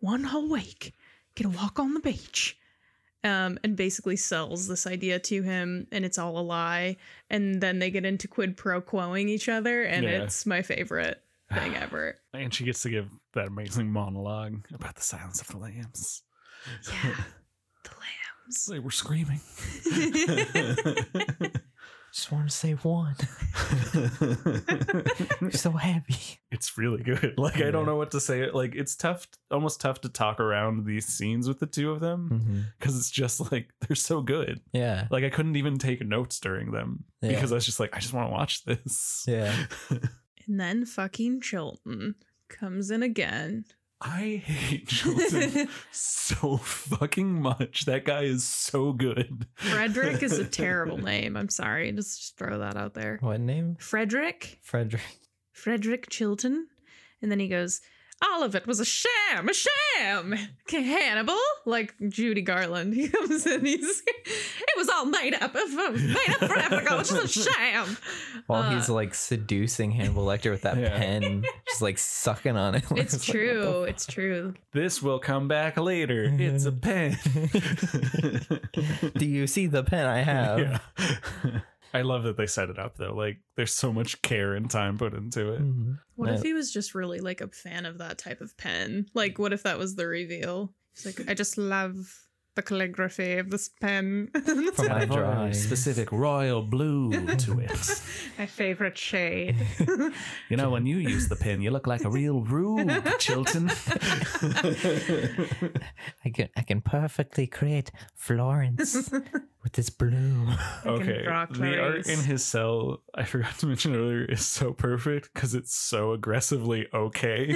one whole week. Get a walk on the beach. Um, and basically sells this idea to him, and it's all a lie. And then they get into quid pro quoing each other, and Yeah. it's my favorite thing ever. And she gets to give that amazing monologue about the silence of the lambs. Yeah. the lambs. They were screaming. Just want to say one. You're so happy. it's really good. Like I don't know what to say. Like it's tough, almost tough to talk around these scenes with the two of them mm-hmm. because it's just like they're so good. Yeah. Like I couldn't even take notes during them Yeah. because I was just like, I just want to watch this. Yeah. And then fucking Chilton comes in again. I hate Chilton so fucking much. That guy is so good. Frederick is a terrible name. I'm sorry. Just, just throw that out there. What name? Frederick? Frederick. Frederick Chilton. And then he goes, all of it was a sham, a sham. Hannibal, like Judy Garland. He comes in, he's, it was all made up, made up for Africa. It's just a sham. While Uh, he's like seducing Hannibal Lecter with that Yeah. pen, just like sucking on it. It's like, what true. It's true. This will come back later. It's a pen. Do you see the pen I have? yeah. I love that they set it up though. Like there's so much care and time put into it. Mhm. What Yeah. if he was just really like a fan of that type of pen? Like, what if that was the reveal? He's like, I just love the calligraphy of this pen. From my drawing. specific royal blue to it. my favorite shade. You know, when you use the pen, you look like a real rube, Chilton. I can I can perfectly create Florence with this blue. Okay. The art in his cell, I forgot to mention earlier, is so perfect because it's so aggressively okay.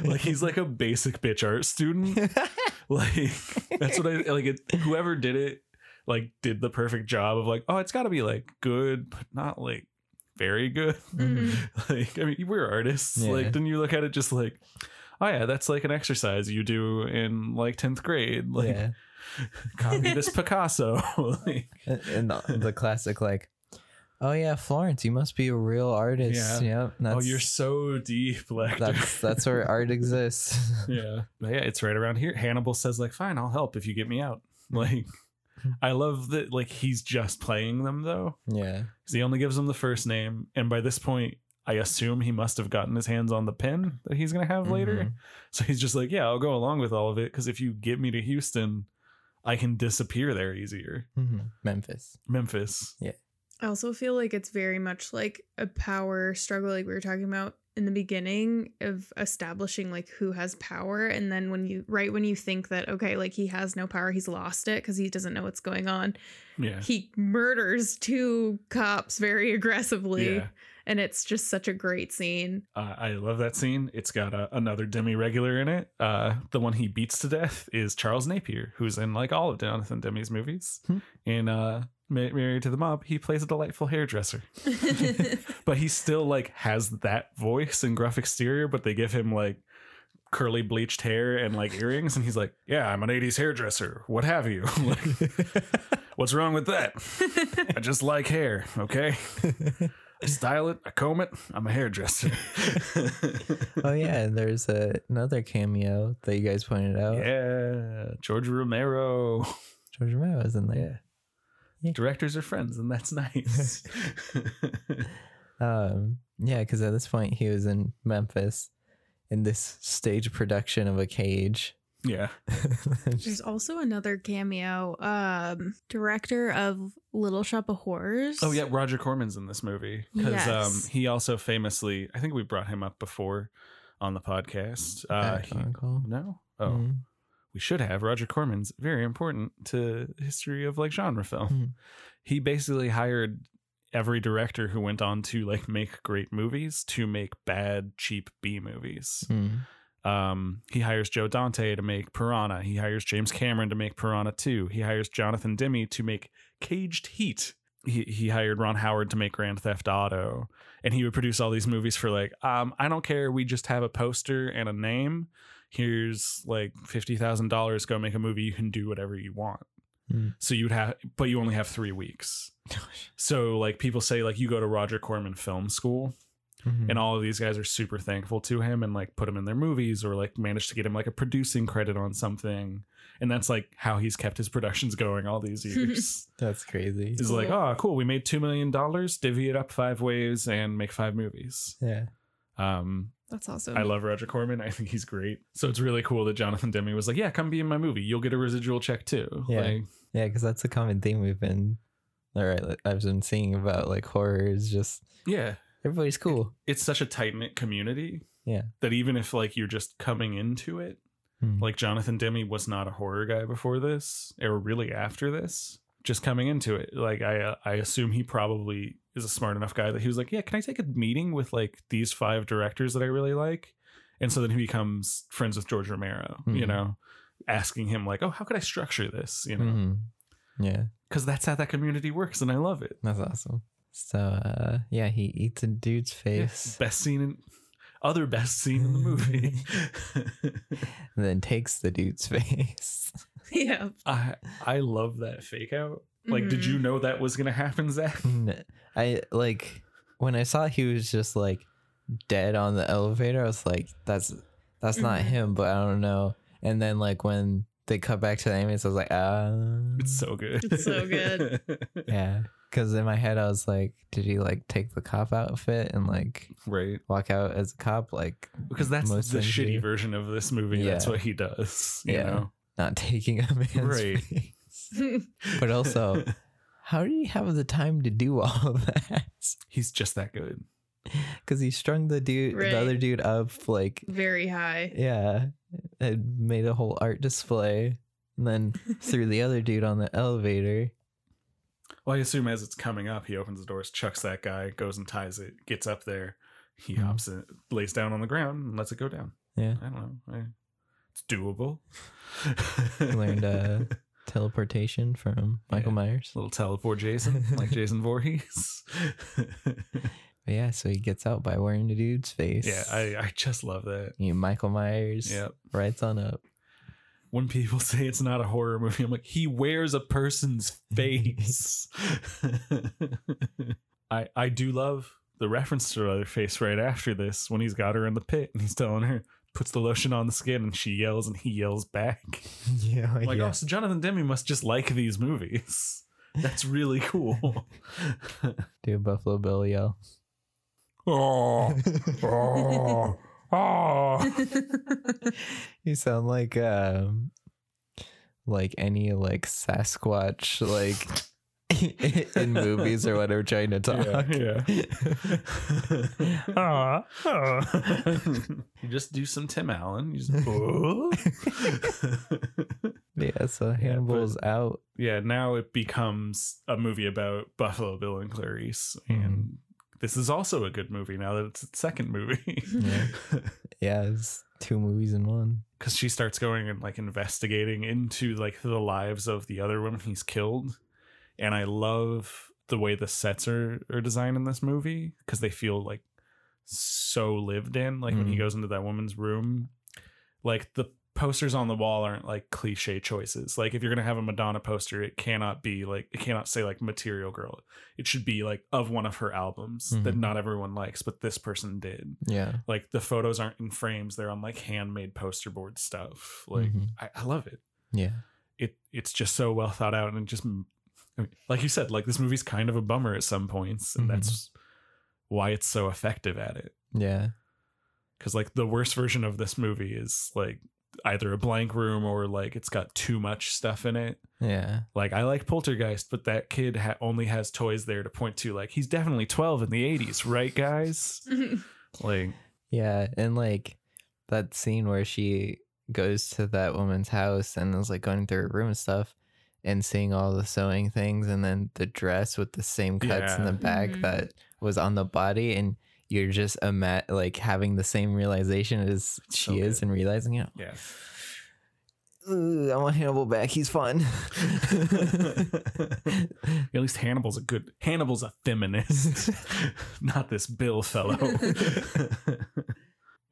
like he's like a basic bitch art student. like that's what I like. It, whoever did it, like, did the perfect job of like, oh, it's got to be like good, but not like very good. Mhm. like, I mean, we're artists. Yeah. Like, then you look at it just like, oh yeah, that's like an exercise you do in like tenth grade. Like, yeah. copy this Picasso. like, And and the, the classic like, oh yeah, Florence, you must be a real artist. Yeah. Yep. oh, you're so deep, Lecter. that's that's where art exists. yeah But yeah it's right around here hannibal says like fine i'll help if you get me out like i love that like he's just playing them though yeah. 'Cause he only gives them the first name and by this point i assume he must have gotten his hands on the pen that he's gonna have later Mhm. so he's just like yeah i'll go along with all of it because if you get me to houston i can disappear there easier Mhm. Memphis. memphis Yeah. I also feel like it's very much like a power struggle, like we were talking about in the beginning of establishing like who has power. And then when you, right when you think that, okay, like he has no power, he's lost it because he doesn't know what's going on, Yeah. he murders two cops very aggressively. Yeah. And it's just such a great scene. Uh, I love that scene. It's got uh, another Demme regular in it. Uh, the one he beats to death is Charles Napier, who's in like all of Jonathan Demme's movies. Hmm. In uh, Married to the Mob, he plays a delightful hairdresser, but he still like has that voice and gruff exterior. But they give him like curly bleached hair and like earrings, and he's like, "Yeah, I'm an '80s hairdresser. What have you? like, what's wrong with that? I just like hair. Okay." I style it, I comb it, I'm a hairdresser. oh yeah, and there's a, another cameo that you guys pointed out. Yeah, George Romero. George Romero is in there. Directors are friends, and that's nice. Um, yeah, because at this point he was in Memphis in this stage production of a cage. Yeah, There's also another cameo, um, director of Little Shop of Horrors. Oh yeah, Roger Corman's in this movie because um, he also famously, I think we brought him up before on the podcast. Uh, he- don't no, oh, Mm. we should have. Roger Corman's very important to the history of like genre film. Mhm. He basically hired every director who went on to like make great movies to make bad, cheap B movies. Mm. Um, he hires Joe Dante to make Piranha. He hires James Cameron to make Piranha 2. He hires Jonathan Demme to make Caged Heat. He, he hired Ron Howard to make Grand Theft Auto. And he would produce all these movies for like, um, I don't care. We just have a poster and a name. Here's like $50,000. Go make a movie. You can do whatever you want. Hmm. So you'd have, but you only have three weeks. So like people say, like you go to Roger Corman Film School Mhm. and all of these guys are super thankful to him and like put him in their movies or like managed to get him like a producing credit on something and that's like how he's kept his productions going all these years That's crazy. he's like oh cool we made two million dollars divvy it up five ways and make five movies Yeah. um That's awesome. i love roger corman i think he's great so it's really cool that jonathan demme was like yeah come be in my movie you'll get a residual check too Yeah. like, Yeah, because that's a common theme we've been, all right, I've been seeing about like horror is just yeah everybody's cool. it's such a tight-knit community Yeah. that even if like you're just coming into it Mm. Like Jonathan Demme was not a horror guy before this, or really after this. Just coming into it, like I, uh, I assume he probably is a smart enough guy that he was like, yeah, can I take a meeting with like these five directors that I really like, and so then he becomes friends with George Romero, you Mhm. know, asking him like, oh, how could I structure this, you know, Mhm. Yeah, because that's how that community works, and I love it. that's awesome. So, uh, yeah, he eats a dude's Yeah, face best scene in, other best scene in the movie. and then takes the dude's face. yeah. I I love that fake out. Like, did you know that was gonna happen, Zach? I like when I saw he was just like dead on the elevator. I was like, "That's that's not Mhm. him," but I don't know. And then like when they cut back to the ambulance, I was like, "Ah, It's so good. It's so good. yeah." Because in my head, I was like, "Did he like take the cop outfit and like right. walk out as a cop, like Because that's Most the shitty do. version of this movie. That's what he does. You Yeah. know? not taking a man's Right. face?" But also, how did he have the time to do all of that? he's just that good. Because he strung the dude, the other dude up like Very high. Yeah, and made a whole art display, and then threw the other dude on the elevator. Well, I assume as it's coming up, he opens the doors, chucks that guy, goes and ties it, gets up there. He Mhm. hops it, lays down on the ground, and lets it go down. Yeah, I don't know. I, it's doable. learned uh, teleportation from Michael Yeah. Myers. little teleport Jason, like Jason Voorhees. Yeah, so he gets out by wearing the dude's face. yeah, I, I just love that. you Michael Myers. Yep. rights on up. When people say it's not a horror movie, I'm like, he wears a person's face. I I do love the reference to her face right after this when he's got her in the pit and he's telling her puts the lotion on the skin and she yells and he yells back. yeah, I'm like, yeah. oh, so Jonathan Demme must just like these movies. That's really cool. Do Buffalo Bill yell. oh, oh, oh. you sound like um, like any like Sasquatch like in movies or whatever trying to talk. Yeah, Aw, aw. you just do some Tim Allen. You just, "Oh." Yeah, so Hannibal's out. yeah, now it becomes a movie about Buffalo Bill and Clarice. Mm-hmm. And this is also a good movie now that it's its second movie. Yeah. Yeah, it's two movies in one. Because she starts going and like investigating into like the lives of the other women he's killed. And I love the way the sets are, are designed in this movie because they feel like so lived in. Like when he Mhm. goes into that woman's room, like the posters on the wall aren't like cliche choices. Like if you're gonna have a Madonna poster, it cannot be like it cannot say like Material Girl. It should be like of one of her albums that Mhm. not everyone likes, but this person did. Yeah. Like the photos aren't in frames; they're on like handmade poster board stuff. Like Mhm. I, I love it. Yeah. It it's just so well thought out and just I mean, like you said, like this movie's kind of a bummer at some points, and Mhm. that's why it's so effective at it Yeah. because like the worst version of this movie is like either a blank room or like it's got too much stuff in it Yeah. like i like poltergeist but that kid ha- only has toys there to point to like he's definitely 12 in the 80s right guys like Yeah. And like that scene where she goes to that woman's house and is like going through her room and stuff and seeing all the sewing things and then the dress with the same cuts in the back Mhm. that was on the body and you're just a ima- like having the same realization as she So is good. and realizing it. yeah Ooh, I want Hannibal back. He's fun. at least hannibal's a good hannibal's a feminist not this bill fellow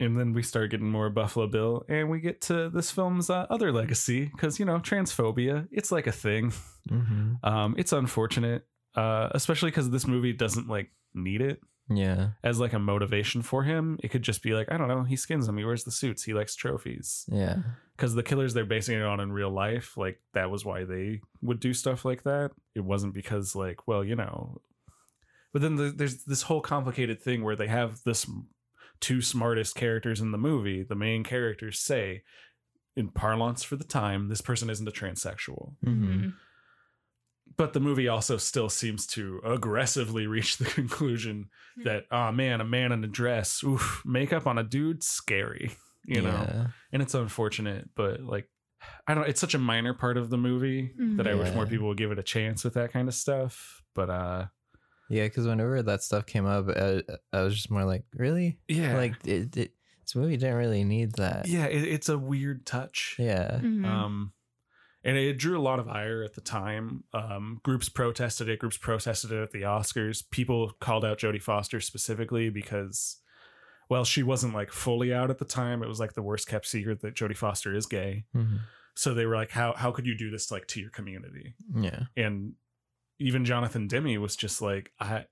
and then we start getting more buffalo bill and we get to this film's uh, other legacy because you know transphobia it's like a thing hmm um it's unfortunate uh especially because this movie doesn't like need it Yeah. as like a motivation for him it could just be like i don't know he skins them he wears the suits he likes trophies. Yeah. because the killers they're basing it on in real life like that was why they would do stuff like that. It wasn't because like well you know. But then the, there's this whole complicated thing where they have this two smartest characters in the movie the main characters say in parlance for the time this person isn't a transsexual. Hmm but the movie also still seems to aggressively reach the conclusion that oh man a man in a dress oof makeup on a dude scary you know Yeah. and it's unfortunate but like i don't it's such a minor part of the movie that i wish Yeah. more people would give it a chance with that kind of stuff but uh Yeah, because whenever that stuff came up, I, I was just more like, really? yeah Like, it, it, this movie didn't really need that. yeah it, it's a weird touch Yeah. Mhm. um and it drew a lot of ire at the time. Um groups protested it groups protested it at the oscars. People called out jodie foster specifically because well she wasn't like fully out at the time. It was like the worst kept secret that jodie foster is gay. Hmm so they were like how how could you do this like to your community? Yeah. and even Jonathan Demme was just like I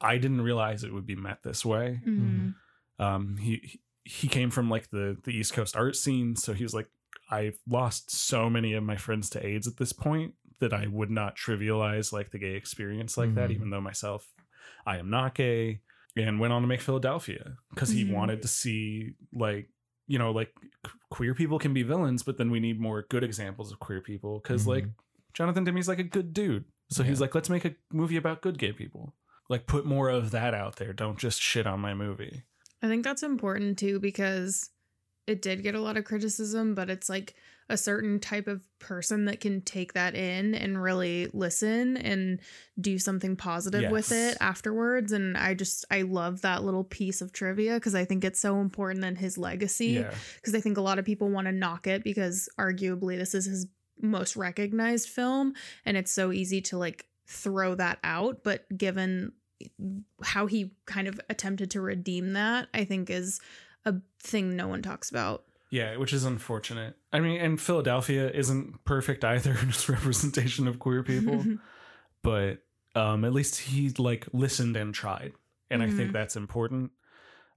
I didn't realize it would be met this way. Mhm. Um he he- he came from like the the East Coast art scene, so he was like I've lost so many of my friends to AIDS at this point that I would not trivialize like the gay experience like that Mhm. even though myself I am not gay and went on to make Philadelphia because he Mhm. wanted to see like you know like queer people can be villains but then we need more good examples of queer people because Mhm. like Jonathan Demme's like a good dude. So he's like, let's make a movie about good gay people. Like, put more of that out there. Don't just shit on my movie. I think that's important too because it did get a lot of criticism, but it's like a certain type of person that can take that in and really listen and do something positive with it afterwards. And I just, I love that little piece of trivia because I think it's so important in his legacy. Yeah. Because I think a lot of people want to knock it because arguably this is his most recognized film and it's so easy to like throw that out. But given how he kind of attempted to redeem that, I think is a thing no one talks about. Yeah, which is unfortunate. I mean, and Philadelphia isn't perfect either in its representation of queer people, but um, at least he like listened and tried. And I think Mhm. that's important.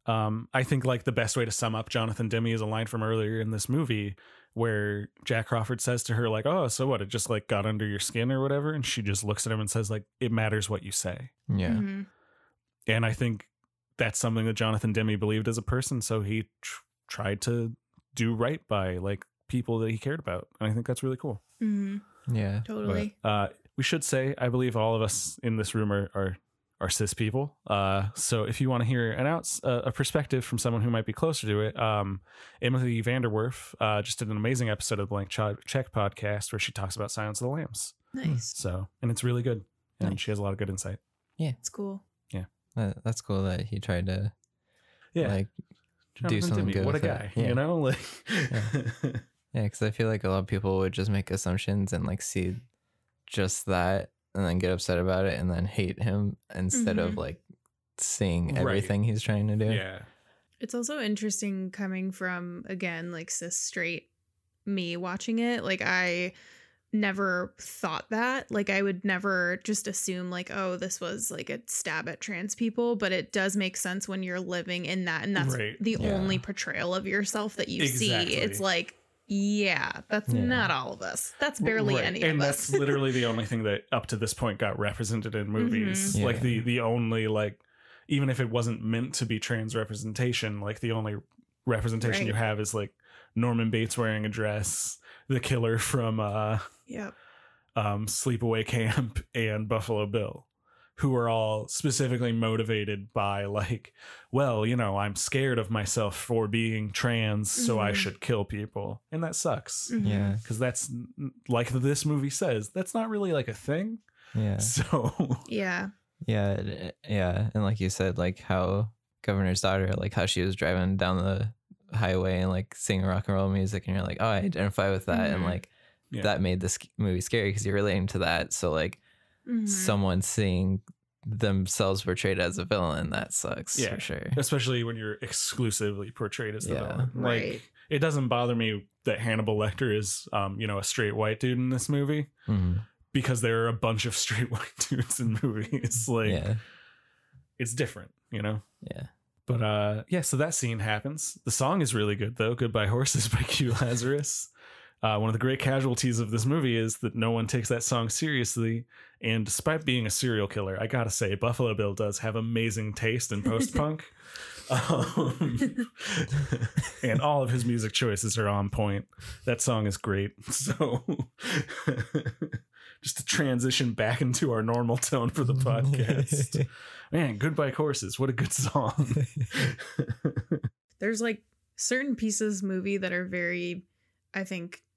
Um, I think like the best way to sum up Jonathan Demme is a line from earlier in this movie where Jack Crawford says to her like, "Oh, so what? It just like got under your skin or whatever," and she just looks at him and says like, "It matters what you say." Yeah. Mhm. and I think that's something that Jonathan Demme believed as a person. So he tr- tried to do right by like people that he cared about, and I think that's really cool. Mhm. Yeah. Totally. Uh, we should say I believe all of us in this room are are, are cis people. Uh, so if you want to hear an outs uh, a perspective from someone who might be closer to it, um, Emily VanDerWerff uh, just did an amazing episode of the Blank Ch- Check podcast where she talks about Silence of the Lambs. Nice. So and it's really good, and Nice. she has a lot of good insight. Yeah, it's cool. That, that's cool that he tried to Yeah, like do something Demme, good What a guy, Yeah. you know, like Yeah, because I feel like a lot of people would just make assumptions and like see just that and then get upset about it and then hate him instead of Mhm. like seeing Right. everything he's trying to do. yeah, It's also interesting coming from again like cis straight me watching it. Like I never thought that. Like I would never just assume like oh this was like a stab at trans people, but it does make sense when you're living in that and that's Right. the Yeah. only portrayal of yourself that you Exactly. see. It's like yeah, that's Yeah. not all of us. That's barely Right. any and of that's literally the only thing that up to this point got represented in movies Mhm. like the the only like even if it wasn't meant to be trans representation like the only representation you have is like norman bates wearing a dress the killer from uh yep. um sleepaway camp and buffalo bill who are all specifically motivated by like well you know i'm scared of myself for being trans so i Mhm. should kill people and that sucks Mhm. Yeah. because that's like this movie says that's not really like a thing Yeah. so Yeah. Yeah. Yeah. And like you said, like how Governor's daughter, like how she was driving down the highway and like singing rock and roll music, and you're like, oh, I identify with that. And Mhm. like Yeah. that made this movie scary because you're relating to that. So like Mhm. someone seeing themselves portrayed as a villain, that sucks Yeah. for sure. especially when you're exclusively portrayed as the Yeah. villain like Right. it doesn't bother me that hannibal lecter is um you know a straight white dude in this movie Mhm. because there are a bunch of straight white dudes in movies like yeah. it's different you know Yeah. But uh yeah, so that scene happens. The song is really good though. Goodbye Horses by Q Lazarus. Uh, one of the great casualties of this movie is that no one takes that song seriously. And despite being a serial killer, I gotta say, Buffalo Bill does have amazing taste in post punk. um, and all of his music choices are on point. That song is great. So, just to transition back into our normal tone for the podcast. Man, Goodbye Horses. What a good song. there's like certain pieces movie that are very i think n-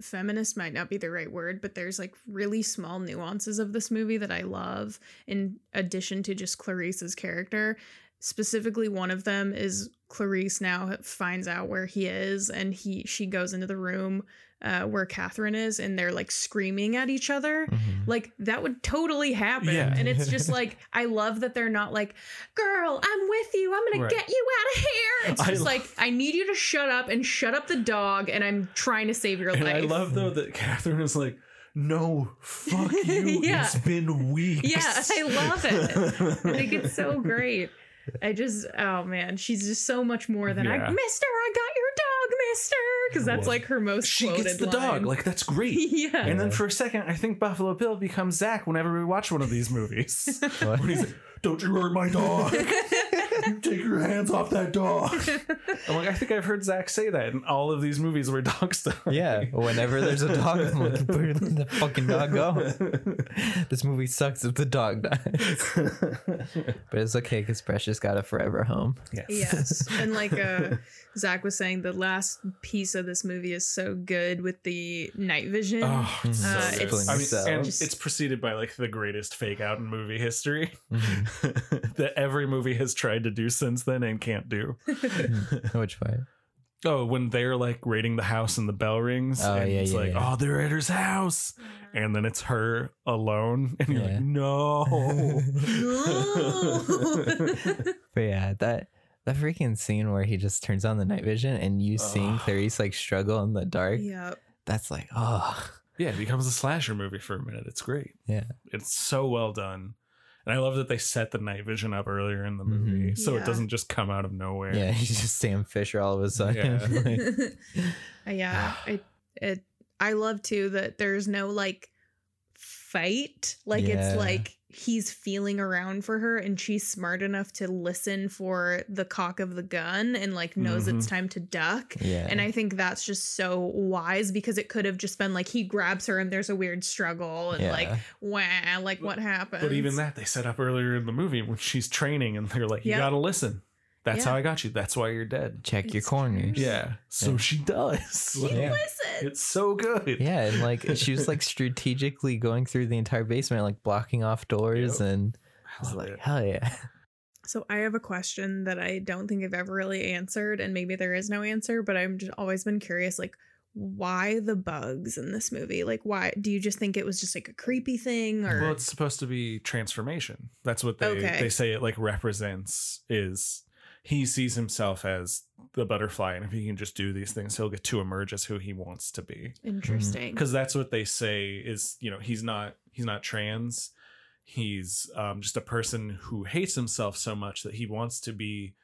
feminist might not be the right word but there's like really small nuances of this movie that i love in addition to just clarice's character. Specifically one of them is clarice now finds out where he is and he she goes into the room uh, where catherine is and they're like screaming at each other Mhm. like that would totally happen Yeah. and it's just like i love that they're not like girl i'm with you i'm gonna get you out of here it's I just lo- like i need you to shut up and shut up the dog and i'm trying to save your and life I love though that Catherine is like, no, fuck you. Yeah. It's been weeks. Yeah, I love it. i think it's so great i just oh man she's just so much more than i mister i got your dog mister because that's like her most She quoted gets the line. dog. Like, that's great. yeah And then for a second, I think Buffalo Bill becomes Zach whenever we watch one of these movies. What? when he's like, don't you hurt my dog. you take your hands off that dog. I'm like, I think I've heard Zach say that in all of these movies where dogs die. Yeah, whenever there's a dog, I'm like, where did the fucking dog go? this movie sucks if the dog dies. but it's okay because Precious got a forever home. yes. yes and like uh zach was saying the last piece of this movie is so good with the night vision Oh, it's so Uh, good. it's- I mean, So- and it's preceded by like the greatest fake out in movie history Mhm. that every movie has tried to do since then and can't do. Which part? Oh, when they're like raiding the house and the bell rings, Oh, and yeah, it's yeah, like, yeah. oh, they're at her house, and then it's her alone, and you're Yeah. like, no. But yeah, that that freaking scene where he just turns on the night vision and you seeing Ugh. Clarice like struggle in the dark, yep that's like, oh, yeah, it becomes a slasher movie for a minute. It's great. yeah. It's so well done. And I love that they set the night vision up earlier in the movie Mhm. so Yeah. it doesn't just come out of nowhere. Yeah, he's just Sam Fisher all of a sudden. Yeah. Like, yeah I it I love too that there's no like fight like Yeah. it's like he's feeling around for her and she's smart enough to listen for the cock of the gun and like knows it's mm-hmm. time to duck. Yeah. And I think that's just so wise because it could have just been like he grabs her and there's a weird struggle and like Yeah. wah, like what happened. But even that they set up earlier in the movie when she's training and they're like, You Yep. gotta listen. That's Yeah. how I got you. That's why you're dead. Check your It's corners. Yeah. So Yeah. she does. She Yeah. listens. It's so good. Yeah, and like she was like strategically going through the entire basement, like blocking off doors, Yep. and I I was love like, it. hell yeah. So I have a question that I don't think I've ever really answered, and maybe there is no answer, but I'm just always been curious, like why the bugs in this movie? Like why do you just think it was just like a creepy thing or Well, it's supposed to be transformation. That's what they Okay. they say it like represents is he sees himself as the butterfly and if he can just do these things he'll get to emerge as who he wants to be. interesting? Cuz that's what they say is, you know, he's not he's not trans. He's um, just a person who hates himself so much that he wants to be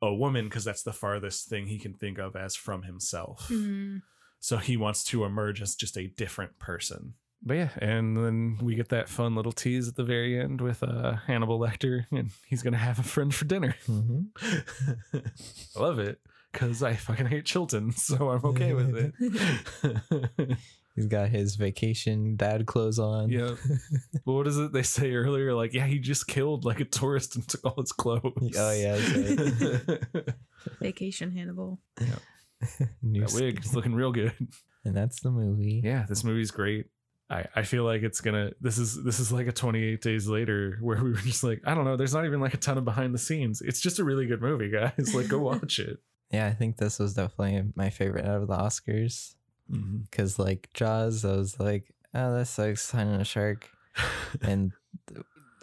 a woman because that's the farthest thing he can think of as from himself. Mhm. So he wants to emerge as just a different person. But yeah, and then we get that fun little tease at the very end with uh, Hannibal Lecter, and he's gonna have a friend for dinner. hmm I love it because I fucking hate Chilton, so I'm okay with it. He's got his vacation dad clothes on. yeah. Well, what is it they say earlier? Like, yeah, he just killed like a tourist and took all his clothes. Oh, yeah, that's Vacation Hannibal. Yeah. New that wig is looking real good. And that's the movie. yeah this movie's great I, I feel like it's gonna this is this is like a 28 days later where we were just like i don't know there's not even like a ton of behind the scenes it's just a really good movie guys like go watch it Yeah, I think this was definitely my favorite out of the Oscars. Because, like, Jaws, I was like, oh, that sucks, finding a shark. and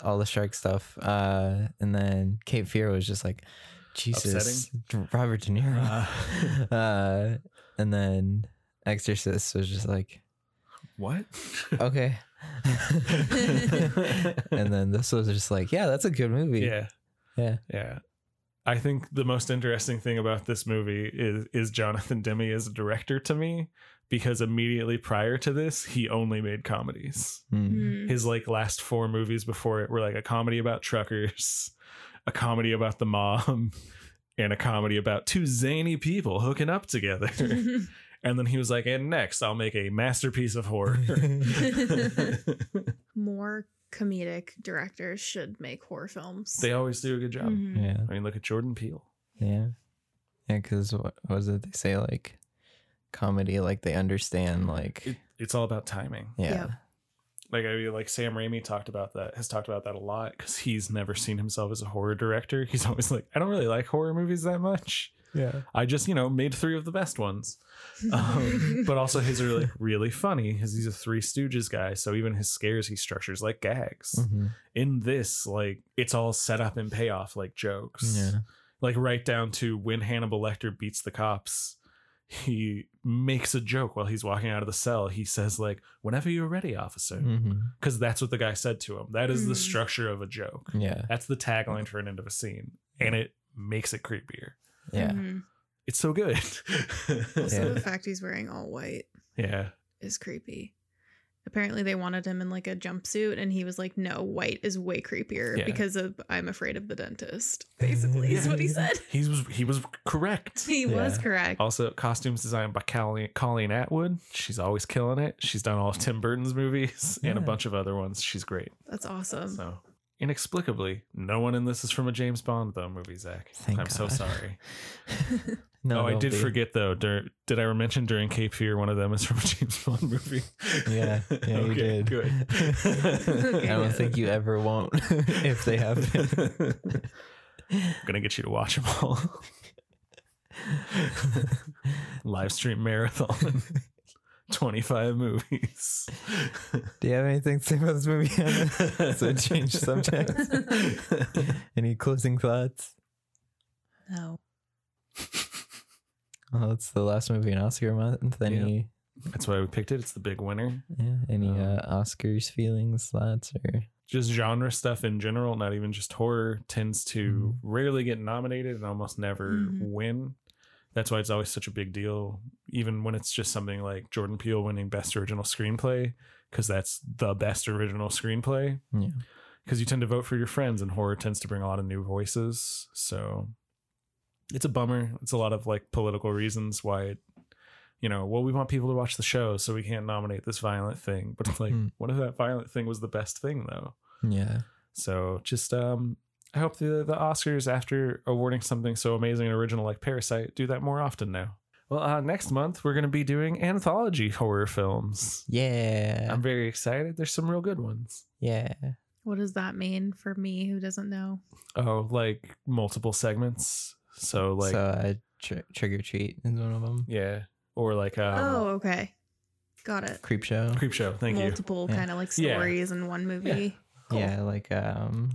all the shark stuff. Uh, and then Cape Fear was just like, Jesus, Robert De Niro. Uh. uh, and then Exorcist was just like, what okay. and then this was just like, yeah, that's a good movie. yeah Yeah. yeah i think the most interesting thing about this movie is is jonathan demme as a director to me because immediately prior to this he only made comedies Mm. Mm. his like last four movies before it were like a comedy about truckers, a comedy about the mom, and a comedy about two zany people hooking up together. and then he was like, and next I'll make a masterpiece of horror. More comedic directors should make horror films. they always do a good job. Mhm. Yeah. I mean, look at Jordan Peele. Yeah. Yeah. Because what was it? They say like comedy, like they understand, like, It, it's all about timing. yeah. Yep. Like I mean, like Sam Raimi talked about that, has talked about that a lot because he's never seen himself as a horror director. He's always like, I don't really like horror movies that much. Yeah. I just, you know, made three of the best ones. um, but also his are like really funny because he's a Three Stooges guy. So even his scares he structures like gags. Mhm. In this, like it's all set up and payoff like jokes. Yeah. Like right down to when Hannibal Lecter beats the cops, he makes a joke while he's walking out of the cell. He says like, "Whenever you're ready, officer," because that's what the guy said to him. That is the Mm. structure of a joke. Yeah. That's the tagline for an end of a scene, and it makes it creepier. Yeah. Mhm. It's so good. Also, Yeah. the fact he's wearing all white yeah. is creepy. Apparently, they wanted him in like a jumpsuit, and he was like, "No, white is way creepier Yeah. because of I'm afraid of the dentist." Basically, is what he said. He was he was correct. He was correct. Also, costumes designed by Colleen, Colleen Atwood. She's always killing it. She's done all of Tim Burton's movies and a bunch of other ones. She's great. That's awesome. So, inexplicably, no one in this is from a James Bond though movie. Zach, Thank I'm so sorry. No, oh, I did be. forget though. Dur- did I mention during Cape Fear one of them is from a James Bond movie? Yeah, yeah, you did. Good. I don't think you ever won't if they have been. I'm gonna get you to watch them all. Live stream marathon. 25 movies. Do you have anything to say about this movie? So change subjects. Any closing thoughts? No. Well, it's the last movie in Oscar month. Any That's why we picked it. It's the big winner. yeah, any Um, uh, Oscars feelings, thoughts, or Just genre stuff in general, not even just horror, tends to rarely get nominated and almost never Mhm. win. That's why it's always such a big deal, even when it's just something like Jordan Peele winning Best Original Screenplay, because that's the best original screenplay. yeah, because you tend to vote for your friends, and horror tends to bring a lot of new voices. So it's a bummer. It's a lot of like political reasons why it, you know, well, we want people to watch the show, so we can't nominate this violent thing. But like, Hmm. what if that violent thing was the best thing though? Yeah. So just um I hope the the Oscars after awarding something so amazing and original like Parasite do that more often now. Well, uh, next month we're going to be doing anthology horror films. Yeah. I'm very excited. There's some real good ones. yeah. What does that mean for me who doesn't know? Oh, like multiple segments. So like so uh, tr- Trick or Treat is one of them. yeah, or like um, oh, okay. Got it. Creep Show. Creep Show. Thank you. Multiple kind of like Yeah. stories in one movie. Cool. Yeah, like um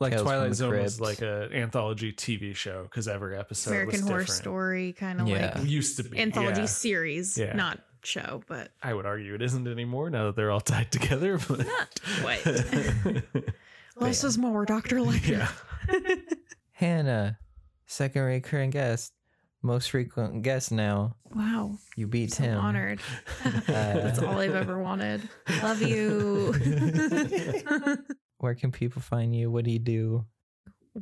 Like Tales Twilight the Zone was like an anthology TV show because every episode American was Horror different. Story kind of Yeah. like Used to be anthology yeah. series, Yeah. not show, but I would argue it isn't anymore now that they're all tied together. But not quite. Less is more, Doctor Lecter. yeah. Hannah, second recurring guest, most frequent guest now. wow, You beat so him. honored. Uh, That's all I've ever wanted. Love you. Where can people find you? What do you do?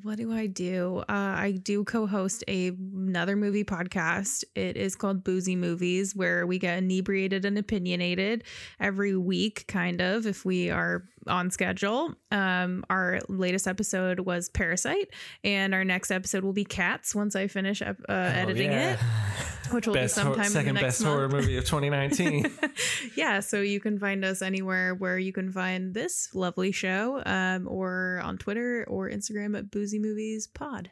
what do I do? Uh, I do co-host a another movie podcast. It is called Boozy Movies, where we get inebriated and opinionated every week, kind of, if we are on schedule. Um, our latest episode was Parasite, and our next episode will be Cats. Once I finish uh, editing yeah. it, which will best be hor- sometime second in the next best horror movie of 2019. yeah, so you can find us anywhere where you can find this lovely show, um, or on Twitter or Instagram at Boozy Movies Pod.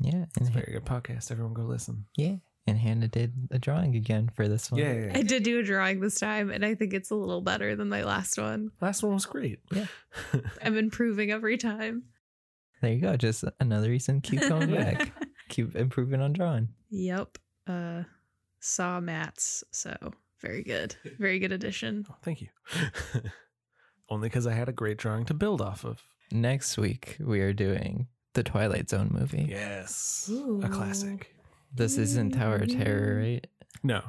Yeah, it's a very good podcast. Everyone go listen. yeah, and Hannah did a drawing again for this one. Yeah. I did do a drawing this time, and I think it's a little better than my last one. Last one was great. Yeah. I'm improving every time. There you go. Just another reason. Keep going back. Keep improving on drawing. Yep. Uh, saw mats, so very good, very good addition. Oh, thank you. Only because I had a great drawing to build off of. Next week we are doing the Twilight Zone movie. Yes. Ooh. A classic. This isn't Tower of Terror, right? No,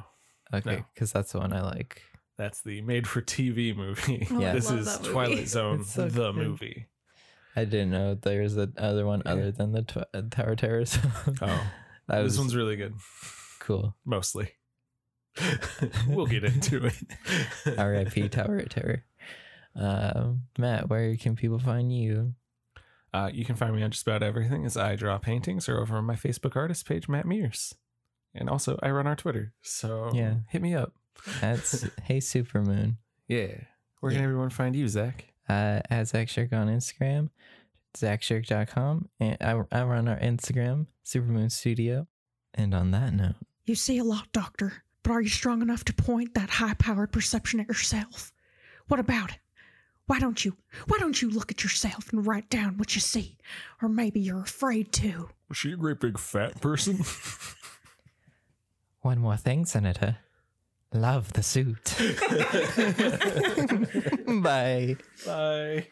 Okay, No. because that's the one I like. that's the made for TV movie. Oh, I this is. Twilight Zone, so the good. movie. I didn't know there's another one Yeah. other than the tw- uh, Tower of Terror. So Oh, that was this one's really good. Cool. Mostly. we'll get into it. R.I.P. Tower of Terror. Um, Matt, where can people find you? Uh, you can find me on just about everything as I draw paintings or over on my Facebook artist page, Matt Mears. And also, I run our Twitter. So Yeah. hit me up. That's Hey Supermoon. Yeah. Where can Yeah. everyone find you, Zach? Uh, at Zach Shirk on Instagram, zachshirk.com. And I, I run our Instagram, Supermoon Studio. And on that note, You see a lot, Doctor, but are you strong enough to point that high-powered perception at yourself? What about it? Why don't you? Why don't you look at yourself and write down what you see? Or maybe you're afraid to. Was she a great big fat person? one more thing, Senator. Love the suit. Bye. Bye.